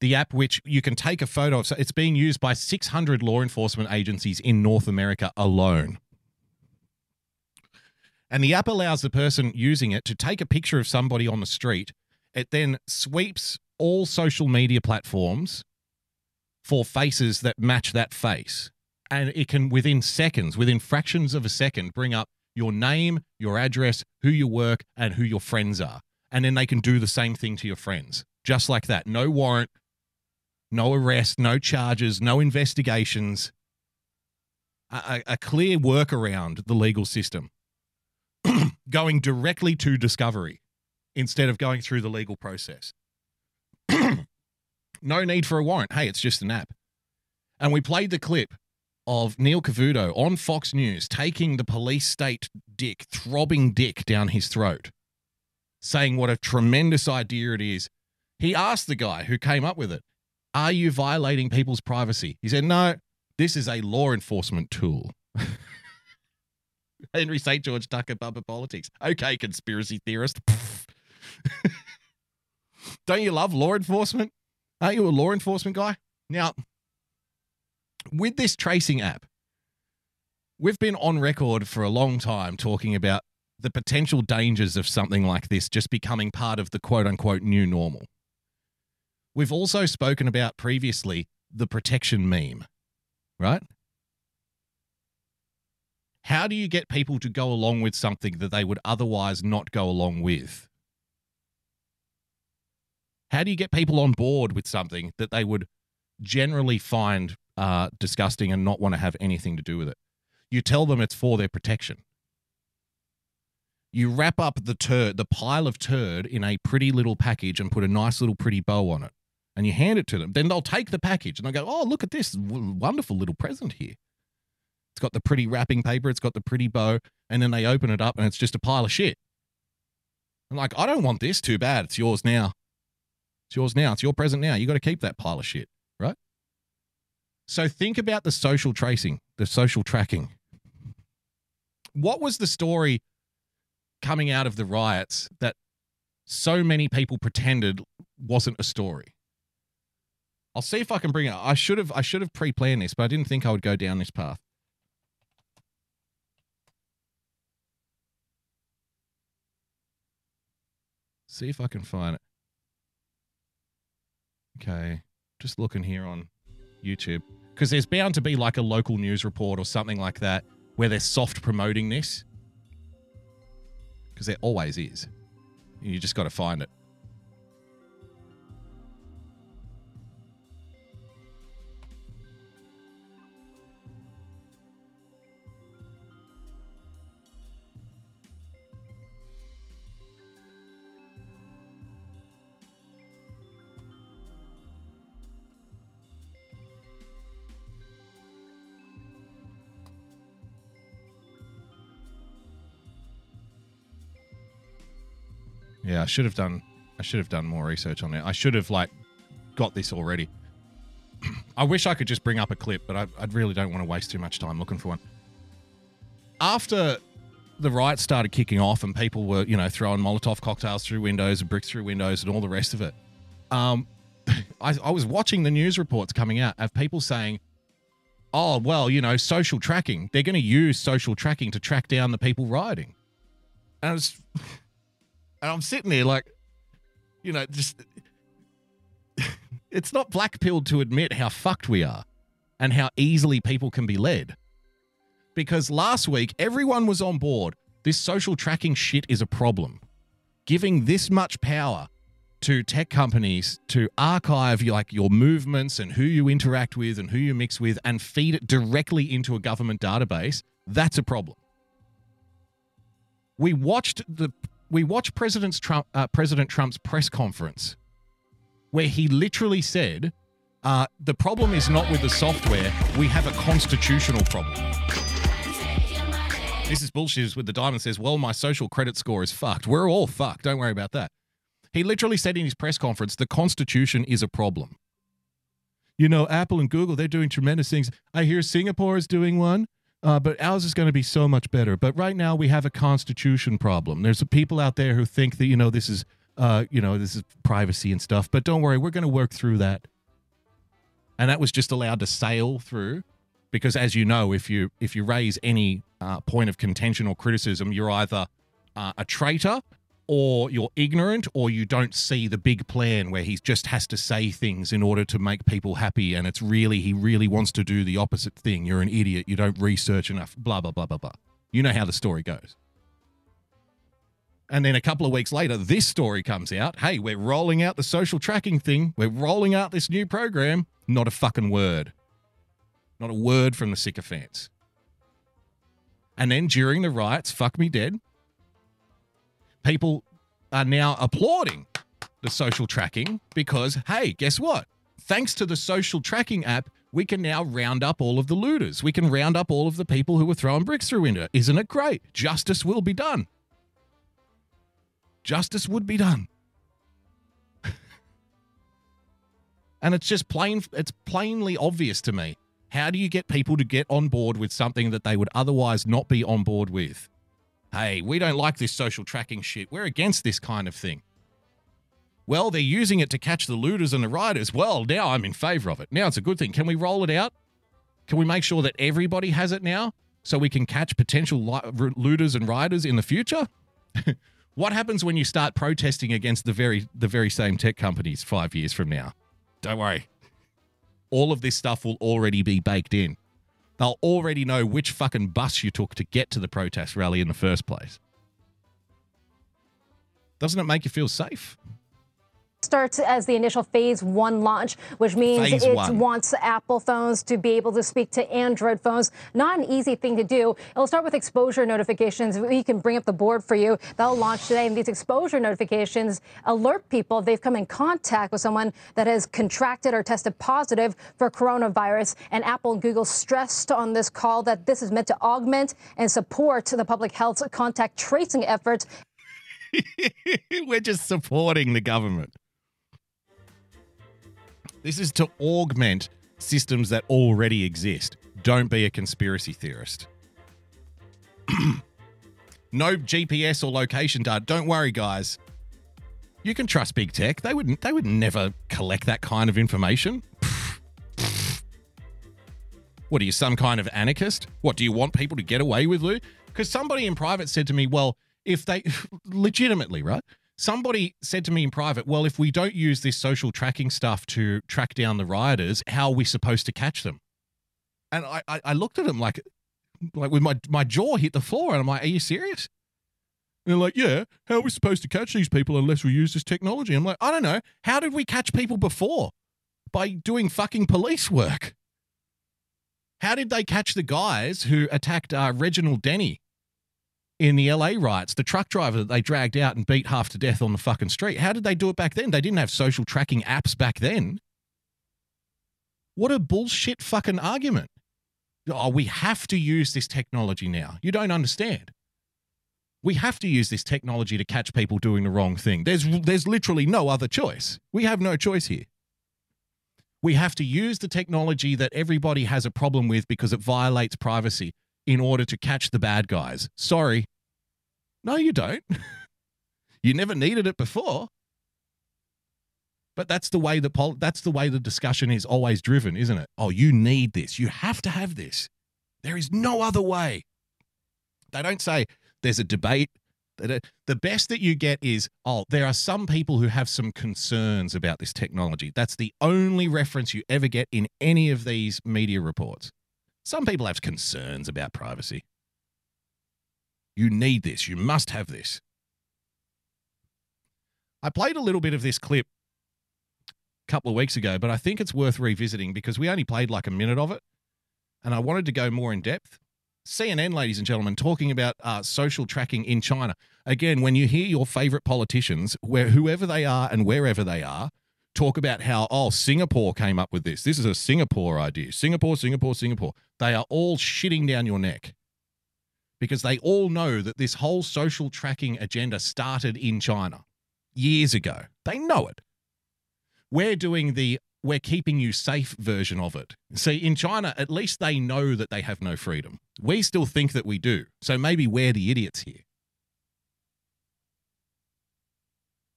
the app which you can take a photo of. So it's being used by 600 law enforcement agencies in North America alone. And the app allows the person using it to take a picture of somebody on the street. It then sweeps all social media platforms for faces that match that face. And it can, within seconds, within fractions of a second, bring up your name, your address, who you work, and who your friends are. And then they can do the same thing to your friends, just like that. No warrant, no arrest, no charges, no investigations. A, a- clear workaround the legal system. going directly to discovery instead of going through the legal process. no need for a warrant. Hey, it's just an app. And we played the clip of Neil Cavuto on Fox News taking the police state dick, throbbing dick down his throat, saying what a tremendous idea it is. He asked the guy who came up with it, Are you violating people's privacy? He said, No, this is a law enforcement tool. Henry St. George Tucker Bubba Politics. Okay, conspiracy theorist. Don't you love law enforcement? Aren't you a law enforcement guy? Now, with this tracing app, we've been on record for a long time talking about the potential dangers of something like this just becoming part of the quote unquote new normal. We've also spoken about previously the protection meme, right? How do you get people to go along with something that they would otherwise not go along with? How do you get people on board with something that they would generally find uh, disgusting and not want to have anything to do with it? You tell them it's for their protection. You wrap up the turd, the pile of turd, in a pretty little package and put a nice little pretty bow on it, and you hand it to them. Then they'll take the package and they'll go, "Oh, look at this wonderful little present here." It's got the pretty wrapping paper, it's got the pretty bow, and then they open it up and it's just a pile of shit. I'm like, I don't want this. Too bad. It's yours now. It's yours now. It's your present now. You got to keep that pile of shit, right? So think about the social tracing, the social tracking. What was the story coming out of the riots that so many people pretended wasn't a story? I'll see if I can bring it. I should have I should have pre-planned this, but I didn't think I would go down this path. See if I can find it. Okay, just looking here on YouTube because there's bound to be like a local news report or something like that where they're soft promoting this. Because there always is. You just got to find it. I should have done. I should have done more research on it. I should have like got this already. I wish I could just bring up a clip, but I, I really don't want to waste too much time looking for one. after the riots started kicking off and people were, you know, throwing Molotov cocktails through windows and bricks through windows and all the rest of it, um, I, I was watching the news reports coming out of people saying, oh, well, you know, social tracking. They're going to use social tracking to track down the people rioting. And was, and I'm sitting there like, you know, just, it's not black pilled to admit how fucked we are and how easily people can be led. Because last week, everyone was on board. This social tracking shit is a problem. Giving this much power to tech companies to archive like your movements and who you interact with and who you mix with and feed it directly into a government database, that's a problem. We watched the we watched President Trump uh, President Trump's press conference where he literally said, uh, "The problem is not with the software. We have a constitutional problem." This is bullshit. With the diamond says, "Well, my social credit score is fucked. We're all fucked. Don't worry about that." He literally said in his press conference, the Constitution is a problem. You know, Apple and Google, they're doing tremendous things. I hear Singapore is doing one, uh, but ours is going to be so much better. But right now, we have a Constitution problem. There's people out there who think that, you know, this is, uh, you know, this is privacy and stuff. But don't worry, we're going to work through that. And that was just allowed to sail through because as you know if you if you raise any uh, point of contention or criticism you're either uh, a traitor or you're ignorant or you don't see the big plan where he just has to say things in order to make people happy and it's really he really wants to do the opposite thing. You're an idiot. You don't research enough. Blah blah blah blah blah. You know how the story goes. And then a couple of weeks later this story comes out. Hey we're rolling out the social tracking thing. We're rolling out this new program. Not a fucking word. Not a word from the sycophants. And then during the riots fuck me dead people are now applauding the social tracking because, hey, guess what? Thanks to the social tracking app, we can now round up all of the looters. We can round up all of the people who were throwing bricks through window. Isn't it great? Justice will be done. Justice would be done. and it's just plain it's plainly obvious to me. How do you get people to get on board with something that they would otherwise not be on board with? Hey, we don't like this social tracking shit. We're against this kind of thing. Well, they're using it to catch the looters and the rioters. Well, now I'm in favor of it. Now it's a good thing. Can we roll it out? Can we make sure that everybody has it now so we can catch potential looters and rioters in the future? what happens when you start protesting against the very the very same tech companies 5 years from now? Don't worry. All of this stuff will already be baked in. They'll already know which fucking bus you took to get to the protest rally in the first place. Doesn't it make you feel safe? Starts as the initial phase one launch, which means Phase it one. wants Apple phones to be able to speak to Android phones. Not an easy thing to do. It'll start with exposure notifications. We can bring up the board for you. That'll launch today. And these exposure notifications alert people if they've come in contact with someone that has contracted or tested positive for coronavirus. And Apple and Google stressed on this call that this is meant to augment and support the public health contact tracing efforts We're just supporting the government. This is to augment systems that already exist. Don't be a conspiracy theorist. no GPS or location data. Don't worry, guys. You can trust big tech. They wouldn't. they would never collect that kind of information. What are you, some kind of anarchist? What do you want people to get away with, Lou? Because somebody in private said to me, well, if they legitimately, right? Somebody said to me in private, well, if we don't use this social tracking stuff to track down the rioters, how are we supposed to catch them? And I, I, I looked at him like, like with my, my jaw hit the floor, and I'm like, are you serious? And they're like, yeah, how are we supposed to catch these people unless we use this technology? I'm like, I don't know. How did we catch people before? By doing fucking police work. How did they catch the guys who attacked uh, Reginald Denny in the LA riots, the truck driver that they dragged out and beat half to death on the fucking street? How did they do it back then? They didn't have social tracking apps back then. What a bullshit fucking argument. Oh, we have to use this technology now. You don't understand. We have to use this technology to catch people doing the wrong thing. There's there's literally no other choice. We have no choice here. We have to use the technology that everybody has a problem with because it violates privacy. In order to catch the bad guys. Sorry. No, you don't. you never needed it before. But that's the way the pol- that's the way the discussion is always driven, isn't it? Oh, you need this. You have to have this. There is no other way. They don't say there's a debate. The best that you get is, oh, there are some people who have some concerns about this technology. That's the only reference you ever get in any of these media reports. Some people have concerns about privacy. You need this. You must have this. I played a little bit of this clip a couple of weeks ago, but I think it's worth revisiting because we only played like a minute of it and I wanted to go more in depth. CNN, ladies and gentlemen, talking about uh, social tracking in China. Again, when you hear your favorite politicians, where whoever they are and wherever they are, talk about how oh Singapore came up with this. This is a Singapore idea. Singapore, Singapore, Singapore. They are all shitting down your neck because they all know that this whole social tracking agenda started in China years ago. They know it. We're doing the we're keeping you safe version of it. See, in China, at least they know that they have no freedom. We still think that we do. So maybe we're the idiots here.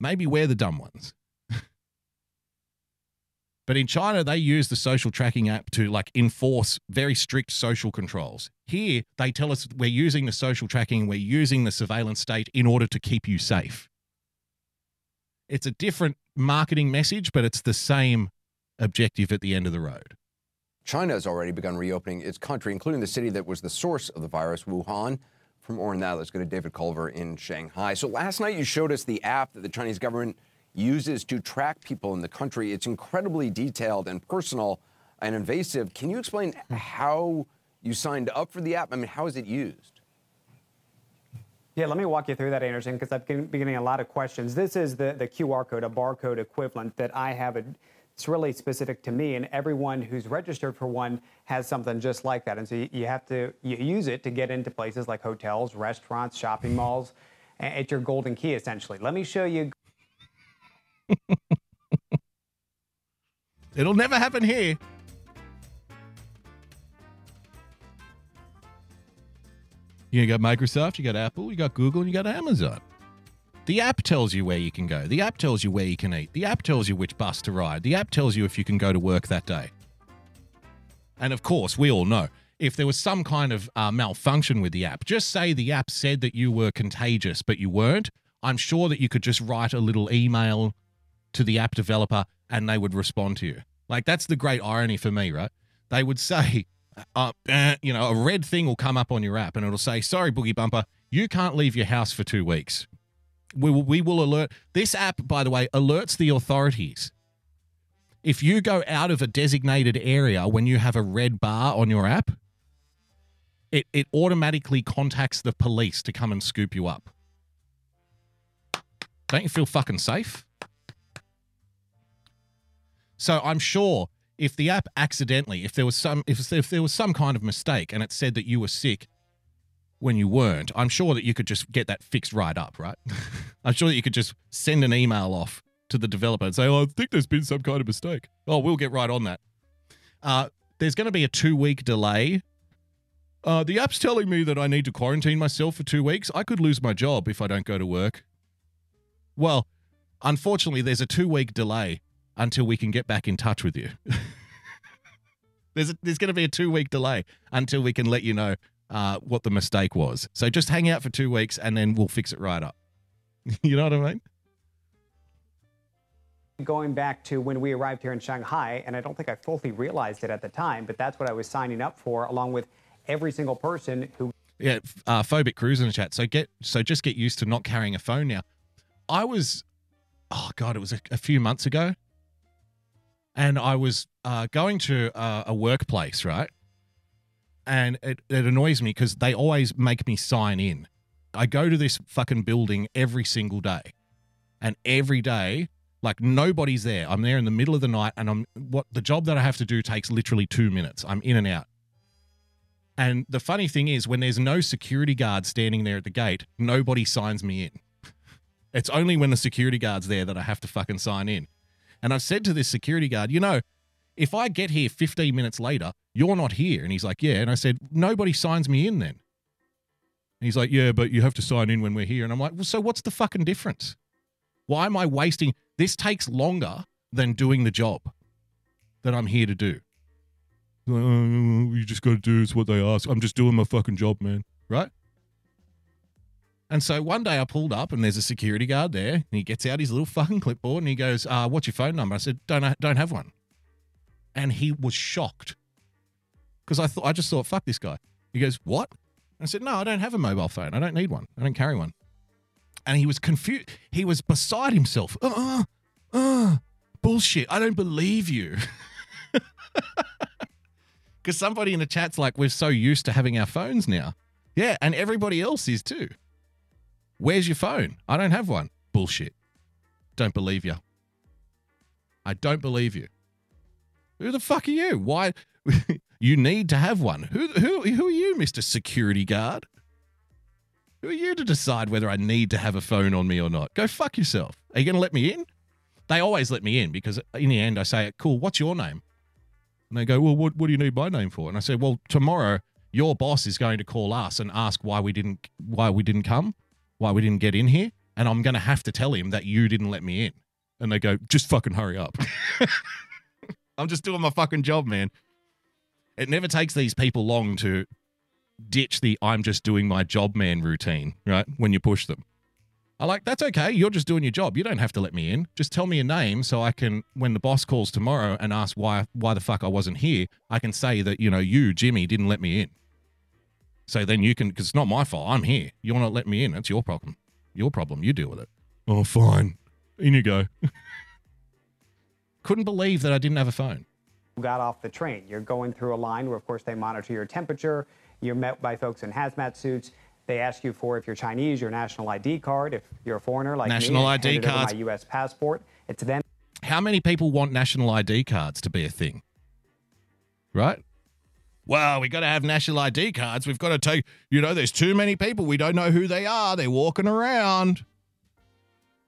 Maybe we're the dumb ones. But in China, they use the social tracking app to like enforce very strict social controls. Here, they tell us we're using the social tracking, we're using the surveillance state in order to keep you safe. It's a different marketing message, but it's the same objective at the end of the road. China has already begun reopening its country, including the city that was the source of the virus, Wuhan. More on that, let's go to David Culver in Shanghai. So last night you showed us the app that the Chinese government uses to track people in the country. It's incredibly detailed and personal and invasive. Can you explain how you signed up for the app? I mean, how is it used? Yeah, let me walk you through that, Anderson, because I've been getting a lot of questions. This is the, the QR code, a barcode equivalent that I have. A, it's really specific to me, and everyone who's registered for one has something just like that. And so you, you have to you use it to get into places like hotels, restaurants, shopping malls. It's your golden key, essentially. Let me show you. It'll never happen here. You got Microsoft, you got Apple, you got Google, and you got Amazon. The app tells you where you can go. The app tells you where you can eat. The app tells you which bus to ride. The app tells you if you can go to work that day. And of course, we all know if there was some kind of uh, malfunction with the app, just say the app said that you were contagious, but you weren't. I'm sure that you could just write a little email to the app developer and they would respond to you. Like, that's the great irony for me, right? They would say, uh, eh, you know, a red thing will come up on your app and it'll say, sorry, Boogie Bumper, you can't leave your house for two weeks. We will, we will alert. This app, by the way, alerts the authorities. If you go out of a designated area when you have a red bar on your app, it, it automatically contacts the police to come and scoop you up. Don't you feel fucking safe? So I'm sure if the app accidentally, if there was some, if, if there was some kind of mistake and it said that you were sick when you weren't, I'm sure that you could just get that fixed right up, right? I'm sure that you could just send an email off to the developer and say, "Oh, I think there's been some kind of mistake." Oh, we'll get right on that. Uh, there's going to be a two-week delay. Uh, the app's telling me that I need to quarantine myself for two weeks. I could lose my job if I don't go to work. Well, unfortunately, there's a two-week delay until we can get back in touch with you. there's a, there's going to be a two week delay until we can let you know uh, what the mistake was. So just hang out for two weeks and then we'll fix it right up. you know what I mean? Going back to when we arrived here in Shanghai, and I don't think I fully realized it at the time, but that's what I was signing up for, along with every single person who Yeah, uh, phobic cruise in the chat. So get so just get used to not carrying a phone now. I was, oh god, it was a, a few months ago, and I was uh, going to uh, a workplace, right? And it, it annoys me because they always make me sign in. I go to this fucking building every single day, and every day, like nobody's there. I'm there in the middle of the night, and I'm what the job that I have to do takes literally two minutes. I'm in and out. And the funny thing is, when there's no security guard standing there at the gate, nobody signs me in. It's only when the security guard's there that I have to fucking sign in. And I've said to this security guard, you know, if I get here 15 minutes later, you're not here. And he's like, yeah. And I said, nobody signs me in then. And he's like, yeah, but you have to sign in when we're here. And I'm like, well, so what's the fucking difference? Why am I wasting? This takes longer than doing the job that I'm here to do. Like, "Oh, you just got to do what they ask. I'm just doing my fucking job, man. Right? And so one day I pulled up and there's a security guard there. And he gets out his little fucking clipboard and he goes, uh, "What's your phone number?" I said, "Don't don't have one." And he was shocked because I thought I just thought, "Fuck this guy." He goes, "What?" I said, "No, I don't have a mobile phone. I don't need one. I don't carry one." And he was confused. He was beside himself. Uh, uh, uh, bullshit. I don't believe you. Because somebody in the chat's like, we're so used to having our phones now. Yeah, and everybody else is too. Where's your phone? I don't have one. Bullshit. Don't believe you. I don't believe you. Who the fuck are you? Why? you need to have one. Who, who, who are you, Mr. Security Guard? Who are you to decide whether I need to have a phone on me or not? Go fuck yourself. Are you going to let me in? They always let me in because in the end I say, cool, what's your name? And they go, well, what, what do you need my name for? And I say, well, tomorrow your boss is going to call us and ask why we didn't why we didn't come, why we didn't get in here, and I'm going to have to tell him that you didn't let me in. And they go, just fucking hurry up. I'm just doing my fucking job, man. It never takes these people long to ditch the I'm just doing my job man routine, right? When you push them. I like, that's okay. You're just doing your job. You don't have to let me in. Just tell me your name so I can, when the boss calls tomorrow and asks why why the fuck I wasn't here, I can say that, you know, you, Jimmy, didn't let me in. So then you can, because it's not my fault. I'm here. You're not letting me in. That's your problem. Your problem. You deal with it. Oh, fine. In you go. Couldn't believe that I didn't have a phone. got off the train. You're going through a line where, of course, they monitor your temperature. You're met by folks in hazmat suits. They ask you for, if you're Chinese, your national ID card. If you're a foreigner like National me, ID handed cards. my U.S. passport. It's then How many people want national ID cards to be a thing? Right? Well, we got to have national ID cards. We've got to take, you know, there's too many people. We don't know who they are. They're walking around.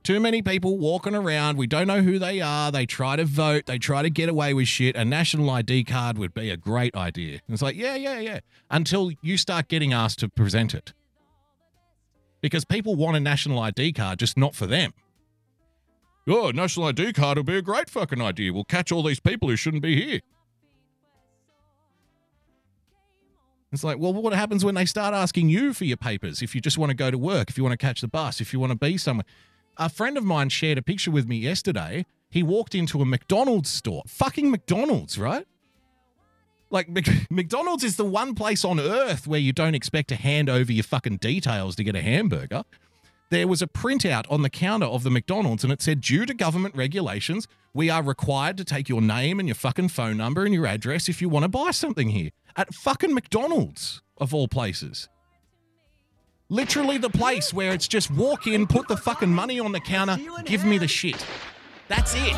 Too many people walking around. We don't know who they are. They try to vote. They try to get away with shit. A national ID card would be a great idea. And it's like, yeah, yeah, yeah. Until you start getting asked to present it. Because people want a national ID card, just not for them. Oh, national ID card will be a great fucking idea. We'll catch all these people who shouldn't be here. It's like, well, what happens when they start asking you for your papers? If you just want to go to work, if you want to catch the bus, if you want to be somewhere. A friend of mine shared a picture with me yesterday. He walked into a McDonald's store. Fucking McDonald's, right? Like, McDonald's is the one place on earth where you don't expect to hand over your fucking details to get a hamburger. There was a printout on the counter of the McDonald's and it said, due to government regulations, we are required to take your name and your fucking phone number and your address if you want to buy something here. At fucking McDonald's, of all places. Literally the place where it's just walk in, put the fucking money on the counter, give me the shit. That's it.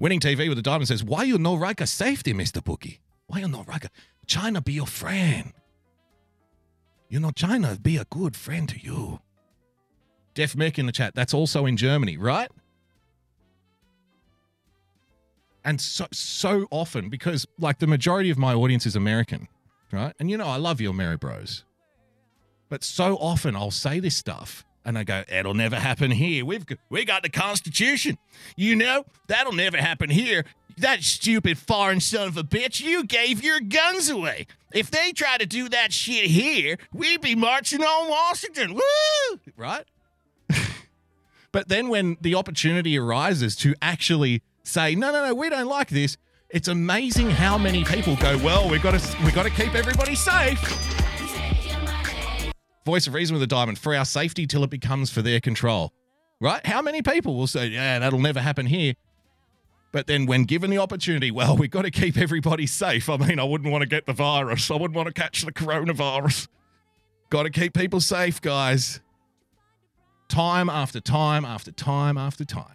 Winning TV with the diamond says, Why you no Riker safety, Mr. Bookie? Why you no Riker? China be your friend. You know, China be a good friend to you. Def Mick in the chat, that's also in Germany, right? And so so often, because like the majority of my audience is American, right? And you know, I love you, Mary Bros. But so often I'll say this stuff and I go, it'll never happen here. We've we got the Constitution. You know, that'll never happen here. That stupid foreign son of a bitch, you gave your guns away. If they try to do that shit here, we'd be marching on Washington. Woo! Right? but then when the opportunity arises to actually say, no, no, no, we don't like this, it's amazing how many people go, well, we got to we got to keep everybody safe. Voice of reason with a diamond for our safety till it becomes for their control. Right? How many people will say, yeah, that'll never happen here? But then when given the opportunity, well, we've got to keep everybody safe. I mean, I wouldn't want to get the virus. I wouldn't want to catch the coronavirus. Got to keep people safe, guys. Time after time after time after time.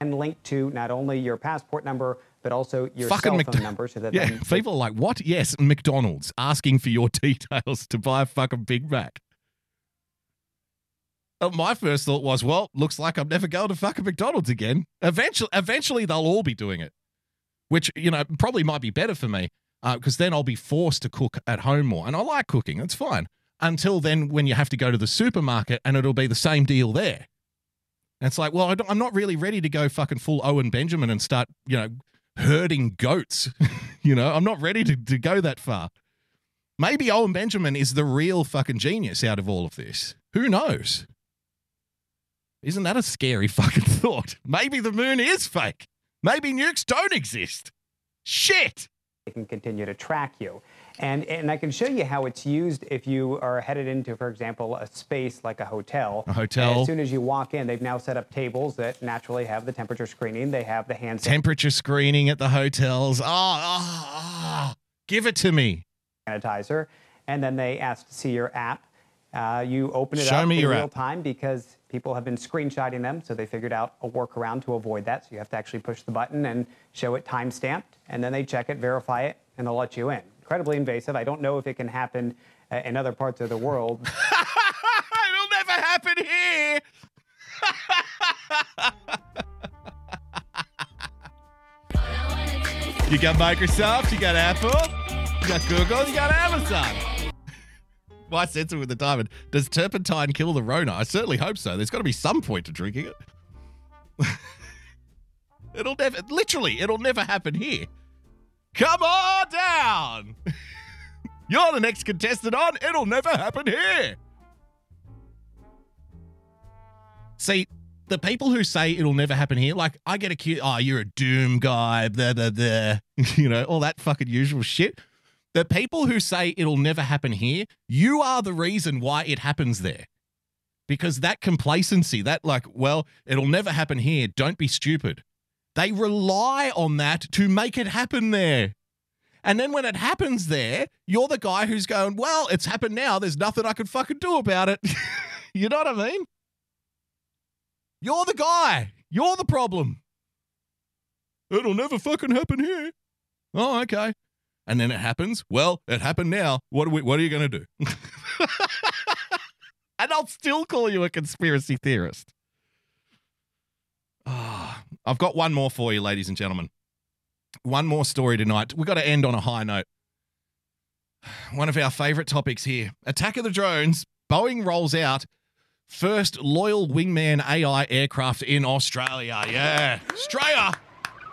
and linked to not only your passport number but also your Fucking cell phone number, so that Yeah, then people are like, what? Yes, McDonald's asking for your details to buy a fucking Big Mac. Uh, My first thought was, well, looks like I'm never going to fucking McDonald's again. Eventually, eventually they'll all be doing it, which you know probably might be better for me because then I'll be forced to cook at home more, and I like cooking. It's fine. Until then, when you have to go to the supermarket, and it'll be the same deal there. And it's like, well, I I'm not really ready to go fucking full Owen Benjamin and start, you know, herding goats. you know, I'm not ready to, to go that far. Maybe Owen Benjamin is the real fucking genius out of all of this. Who knows? Isn't that a scary fucking thought? Maybe the moon is fake. Maybe nukes don't exist. Shit. They can continue to track you. And, and I can show you how it's used if you are headed into, for example, a space like a hotel. A hotel. And as soon as you walk in, they've now set up tables that naturally have the temperature screening. They have the hand Temperature screening at the hotels. Oh, oh, oh. give it to me. sanitizer. And then they ask to see your app. Uh, you open it Show up me in real app. time because people have been screenshotting them, so they figured out a workaround to avoid that. So you have to actually push the button and show it time stamped, and then they check it, verify it, and they'll let you in. Incredibly invasive. I don't know if it can happen uh, in other parts of the world. It'll never happen here. you got Microsoft, you got Apple, you got Google, you got Amazon. Why censor with the diamond? Does turpentine kill the Rona? I certainly hope so. There's got to be some point to drinking it. it'll never, literally, it'll never happen here. Come on down. You're the next contestant on. It'll never happen here. See, the people who say it'll never happen here, like I get accused, oh, you're a doom guy, blah, blah, blah, you know, all that fucking usual shit. The people who say it'll never happen here, you are the reason why it happens there. Because that complacency, that like, well, it'll never happen here, don't be stupid. They rely on that to make it happen there. And then when it happens there, you're the guy who's going, well, it's happened now. There's nothing I can fucking do about it. you know what I mean? You're the guy. You're the problem. It'll never fucking happen here. Oh, okay. And then it happens. Well, it happened now. What are we, what are you going to do? and I'll still call you a conspiracy theorist. Ah, I've got one more for you, ladies and gentlemen. One more story tonight. We've got to end on a high note. One of our favorite topics here Attack of the Drones. Boeing rolls out first loyal wingman AI aircraft in Australia. Yeah. Australia.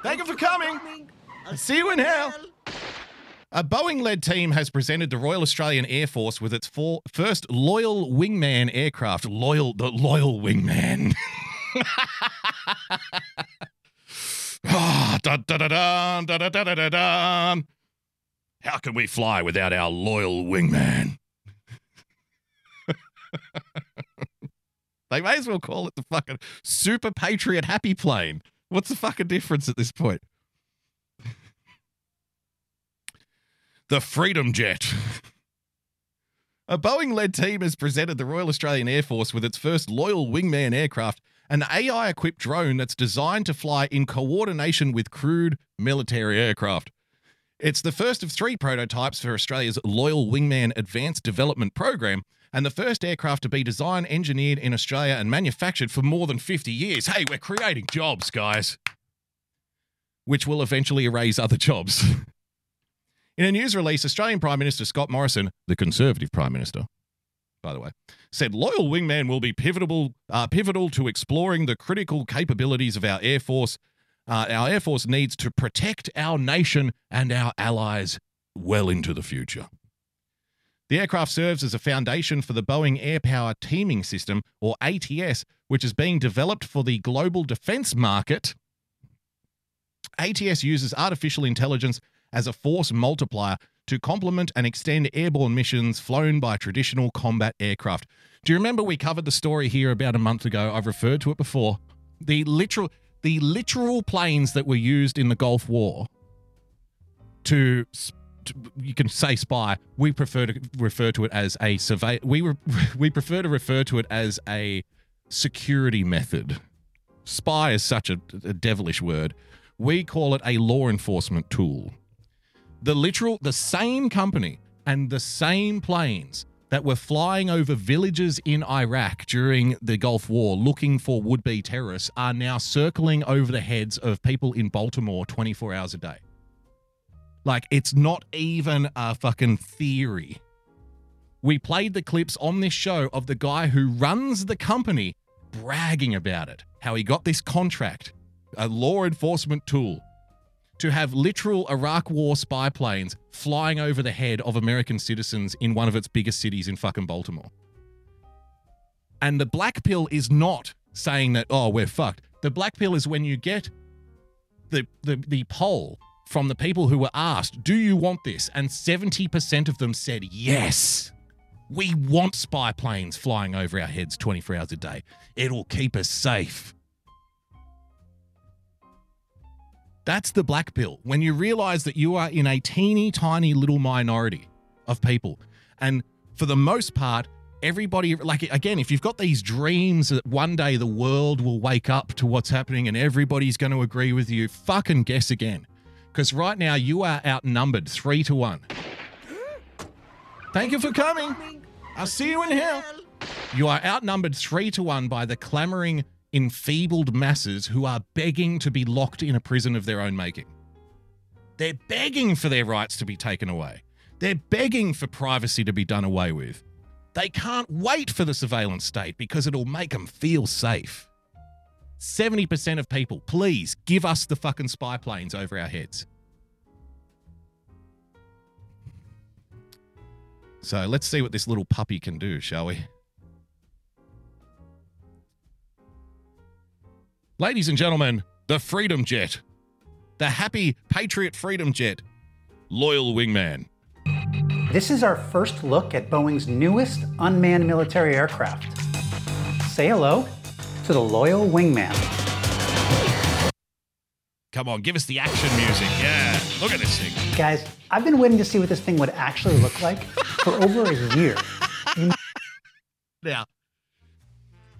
Thank you for coming. See you in hell. A Boeing led team has presented the Royal Australian Air Force with its four, first loyal wingman aircraft. Loyal, the loyal wingman. Ah, dun, dun, dun, dun, dun, dun, dun, dun, dun. How can we fly without our loyal wingman? they may as well call it the fucking Super Patriot Happy Plane. What's the fucking difference at this point? The Freedom Jet. A Boeing led team has presented the Royal Australian Air Force with its first loyal wingman aircraft, an AI equipped drone that's designed to fly in coordination with crewed military aircraft. It's the first of three prototypes for Australia's Loyal Wingman Advanced Development Program, and the first aircraft to be designed, engineered in Australia, and manufactured for more than 50 years. Hey, we're creating jobs, guys, which will eventually erase other jobs. In a news release, Australian Prime Minister Scott Morrison, the Conservative Prime Minister, by the way, said loyal wingman will be pivotal, uh, pivotal to exploring the critical capabilities of our Air Force. Uh, our Air Force needs to protect our nation and our allies well into the future. The aircraft serves as a foundation for the Boeing Air Power Teaming System, or ATS, which is being developed for the global defense market. ATS uses artificial intelligence as a force multiplier to complement and extend airborne missions flown by traditional combat aircraft. Do you remember we covered the story here about a month ago? I've referred to it before. The literal the literal planes that were used in the Gulf War to, to you can say spy. We prefer to refer to it as a survey. We re- we prefer to refer to it as a security method. Spy is such a, a devilish word. We call it a law enforcement tool the literal the same company and the same planes that were flying over villages in Iraq during the Gulf War looking for would be terrorists are now circling over the heads of people in Baltimore 24 hours a day. Like, it's not even a fucking theory. We played the clips on this show of the guy who runs the company bragging about it, how he got this contract, a law enforcement tool, to have literal Iraq war spy planes flying over the head of American citizens in one of its biggest cities in fucking Baltimore. And the black pill is not saying that, oh, we're fucked. The black pill is when you get the, the, the poll from the people who were asked, do you want this? And 70% of them said yes. We want spy planes flying over our heads 24 hours a day. It'll keep us safe. That's the black pill. When you realize that you are in a teeny tiny little minority of people. And for the most part, everybody, like, again, if you've got these dreams that one day the world will wake up to what's happening and everybody's going to agree with you, fucking guess again. Because right now you are outnumbered three to one. Thank you for coming. I'll see you in hell. You are outnumbered three to one by the clamoring, enfeebled masses who are begging to be locked in a prison of their own making. They're begging for their rights to be taken away. They're begging for privacy to be done away with. They can't wait for the surveillance state because it'll make them feel safe. 70% of people, please give us the fucking spy planes over our heads. So let's see what this little puppy can do, shall we? Ladies and gentlemen, the Freedom Jet. The happy Patriot Freedom Jet. Loyal Wingman. This is our first look at Boeing's newest unmanned military aircraft. Say hello to the Loyal Wingman. Come on, give us the action music. Yeah, look at this thing. Guys, I've been waiting to see what this thing would actually look like for over a year. Now,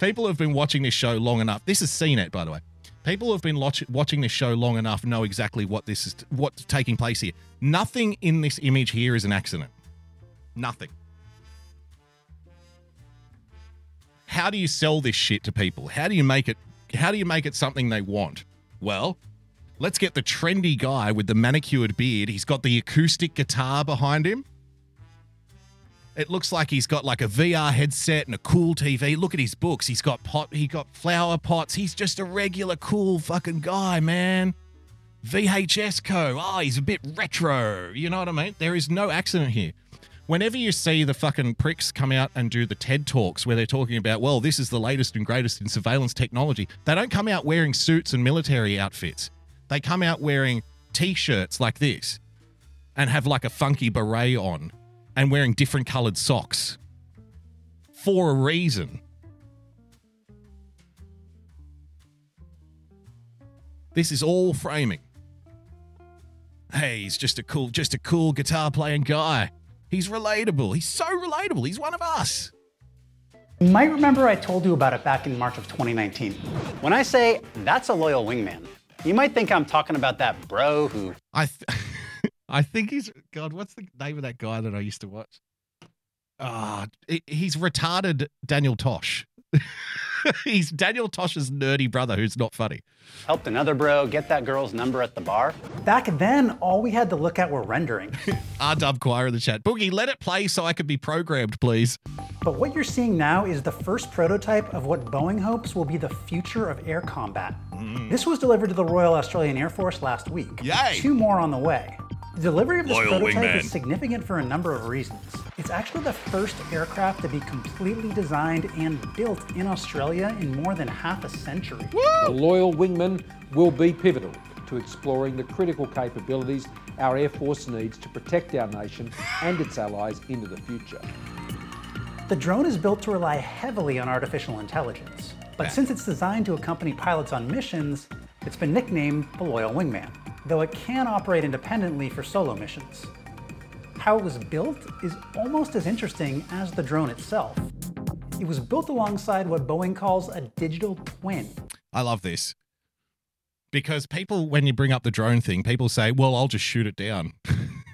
people have been watching this show long enough. This is CNET, by the way. People who have been watch- watching this show long enough know exactly what this is, what's taking place here. Nothing in this image here is an accident. Nothing. How do you sell this shit to people? How do you make it? How do you make it something they want? Well, let's get the trendy guy with the manicured beard. He's got the acoustic guitar behind him. It looks like he's got like a VR headset and a cool TV. Look at his books. He's got pot. He got flower pots. He's just a regular cool fucking guy, man. VHS Co. Oh, he's a bit retro. You know what I mean? There is no accident here. Whenever you see the fucking pricks come out and do the TED Talks where they're talking about, well, this is the latest and greatest in surveillance technology, they don't come out wearing suits and military outfits. They come out wearing t shirts like this and have like a funky beret on and wearing different colored socks for a reason. This is all framing. Hey, he's just a cool, just a cool guitar playing guy. He's relatable. He's so relatable. He's one of us. You might remember I told you about it back in March of 2019. When I say that's a loyal wingman, you might think I'm talking about that bro who. I, th- I think he's God. What's the name of that guy that I used to watch? Ah, he's retarded Daniel Tosh. he's Daniel Tosh's nerdy brother who's not funny. Helped another bro get that girl's number at the bar. Back then, all we had to look at were rendering. R Dub Choir in the chat. Boogie, let it play so I could be programmed, please. But what you're seeing now is the first prototype of what Boeing hopes will be the future of air combat. This was delivered to the Royal Australian Air Force last week. Yay! Two more on the way. The delivery of this Loyal prototype wingman. is significant for a number of reasons. It's actually the first aircraft to be completely designed and built in Australia in more than half a century. The Loyal Wingman will be pivotal to exploring the critical capabilities our Air Force needs to protect our nation and its allies into the future. The drone is built to rely heavily on artificial intelligence. But since it's designed to accompany pilots on missions, it's been nicknamed the Loyal Wingman, though it can operate independently for solo missions. How it was built is almost as interesting as the drone itself. It was built alongside what Boeing calls a digital twin. I love this. Because people, when you bring up the drone thing, people say, well, I'll just shoot it down.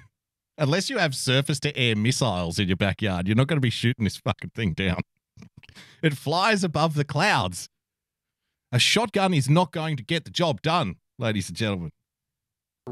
Unless you have surface to air missiles in your backyard, you're not going to be shooting this fucking thing down. It flies above the clouds. A shotgun is not going to get the job done, ladies and gentlemen.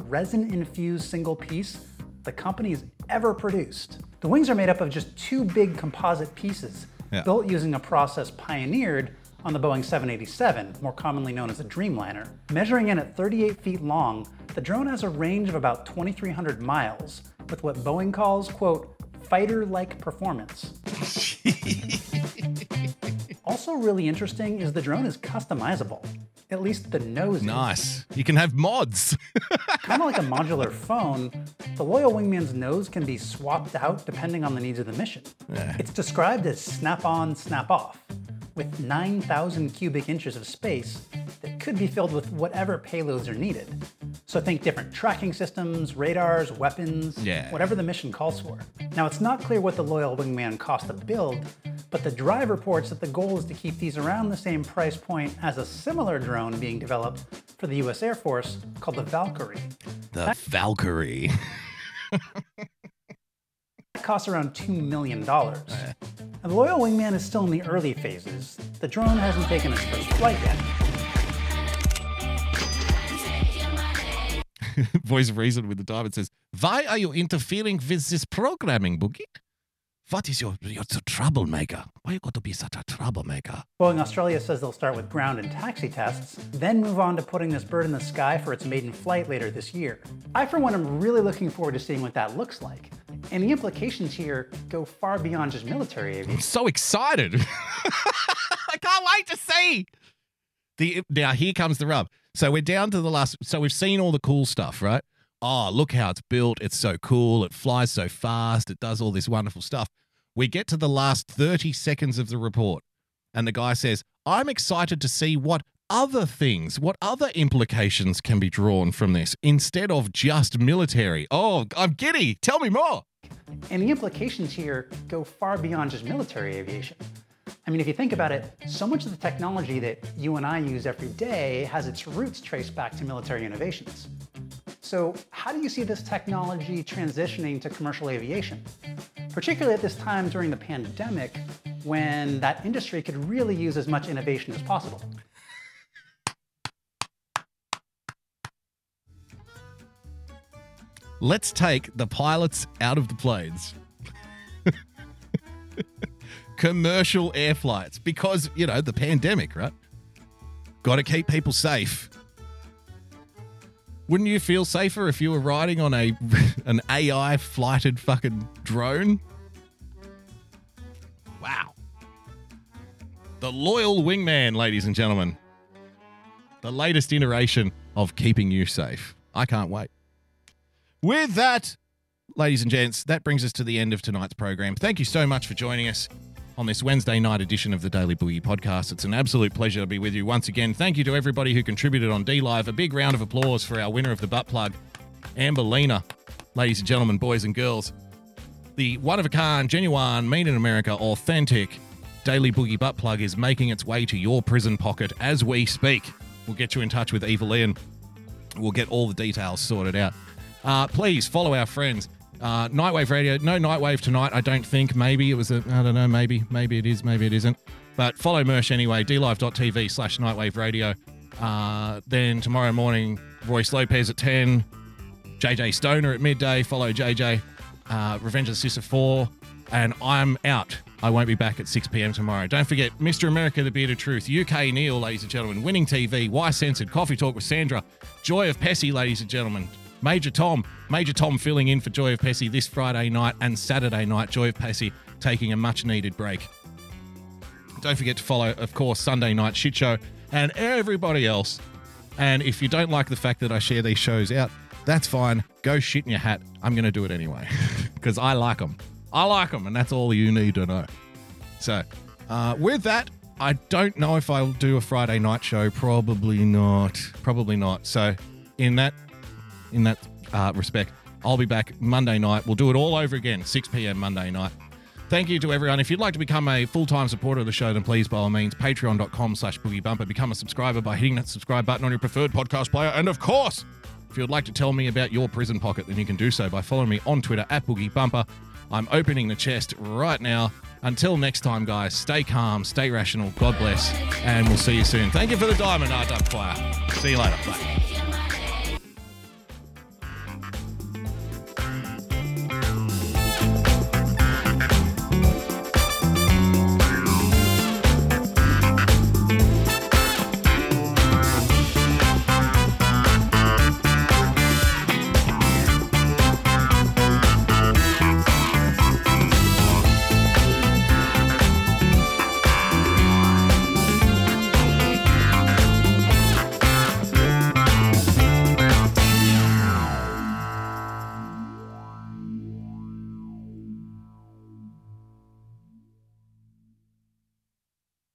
Resin infused single piece the company has ever produced. The wings are made up of just two big composite pieces Yeah. built using a process pioneered on the Boeing 787, more commonly known as a Dreamliner. Measuring in at 38 feet long, the drone has a range of about 2,300 miles, with what Boeing calls, quote, fighter like performance. also, really interesting is the drone is customizable. At least the nose. Nice. You can have mods. kind of like a modular phone, the Loyal Wingman's nose can be swapped out depending on the needs of the mission. Yeah. It's described as snap on, snap off, with 9,000 cubic inches of space that could be filled with whatever payloads are needed. So think different tracking systems, radars, weapons, Yeah. whatever the mission calls for. Now, it's not clear what the Loyal Wingman cost to build, but the drive reports that the goal is to keep these around the same price point as a similar drone being developed for the US Air Force called the Valkyrie. the Valkyrie. It costs around $2 million. And the Loyal Wingman is still in the early phases. The drone hasn't taken its first flight yet. Voice of Reason with the diamond says, Why are you interfering with this programming, Boogie? What is your, you're a troublemaker? Why you got to be such a troublemaker? Boeing Australia says they'll start with ground and taxi tests, then move on to putting this bird in the sky for its maiden flight later this year. I, for one, am really looking forward to seeing what that looks like. And the implications here go far beyond just military aviation. I'm so excited. I can't wait to see. The now here comes the rub. So we're down to the last. So we've seen all the cool stuff, right? Oh, look how it's built. It's so cool. It flies so fast. It does all this wonderful stuff. We get to the last 30 seconds of the report, and the guy says, I'm excited to see what other things, what other implications can be drawn from this instead of just military. Oh, I'm giddy. Tell me more. And the implications here go far beyond just military aviation. I mean, if you think about it, so much of the technology that you and I use every day has its roots traced back to military innovations. So, how do you see this technology transitioning to commercial aviation? Particularly at this time during the pandemic, when that industry could really use as much innovation as possible. Let's take the pilots out of the planes. Commercial air flights because, you know, the pandemic, right? Got to keep people safe. Wouldn't you feel safer if you were riding on a an AI flighted fucking drone? Wow. The loyal wingman, ladies and gentlemen. The latest iteration of keeping you safe. I can't wait. With that, ladies and gents, that brings us to the end of tonight's program. Thank you so much for joining us on this Wednesday night edition of the Daily Boogie podcast. It's an absolute pleasure to be with you once again. Thank you to everybody who contributed on D Live. A big round of applause for our winner of the butt plug, Amberlina. Ladies and gentlemen, boys and girls, the one of a kind, genuine, made in America, authentic Daily Boogie butt plug is making its way to your prison pocket as we speak. We'll get you in touch with Evil Ian. We'll get all the details sorted out. Uh, please follow our friends. Uh, Nightwave Radio. No Nightwave tonight, I don't think. Maybe it was a, I don't know, maybe. Maybe it is, maybe it isn't. But follow Mersh anyway, dlive.tv slash Nightwave Radio. Uh, then tomorrow morning, Royce Lopez at 10, JJ Stoner at midday. Follow JJ. Uh, Revenge of the Sister 4. And I'm out. I won't be back at 6 p.m. tomorrow. Don't forget, Mr. America, The Beard of Truth, UK Neil, ladies and gentlemen, Winning TV, Why Censored, Coffee Talk with Sandra, Joy of Pessy, ladies and gentlemen, Major Tom, Major Tom filling in for Joy of Pessy this Friday night and Saturday night. Joy of Pessy taking a much needed break. Don't forget to follow, of course, Sunday Night Shit Show and everybody else. And if you don't like the fact that I share these shows out, that's fine. Go shit in your hat. I'm going to do it anyway because I like them. I like them, and that's all you need to know. So, uh, with that, I don't know if I'll do a Friday night show. Probably not. Probably not. So, in that in that uh, respect, I'll be back Monday night. We'll do it all over again, 6 p.m. Monday night. Thank you to everyone. If you'd like to become a full-time supporter of the show, then please, by all means, patreon.com slash boogie bumper. Become a subscriber by hitting that subscribe button on your preferred podcast player. And of course, If you would like to tell me about your prison pocket, then you can do so by following me on Twitter at boogiebumper. I'm opening the chest right now. Until next time, guys, stay calm, stay rational, God bless, and we'll see you soon. Thank you for the diamond, R. Fire. See you later. Bye.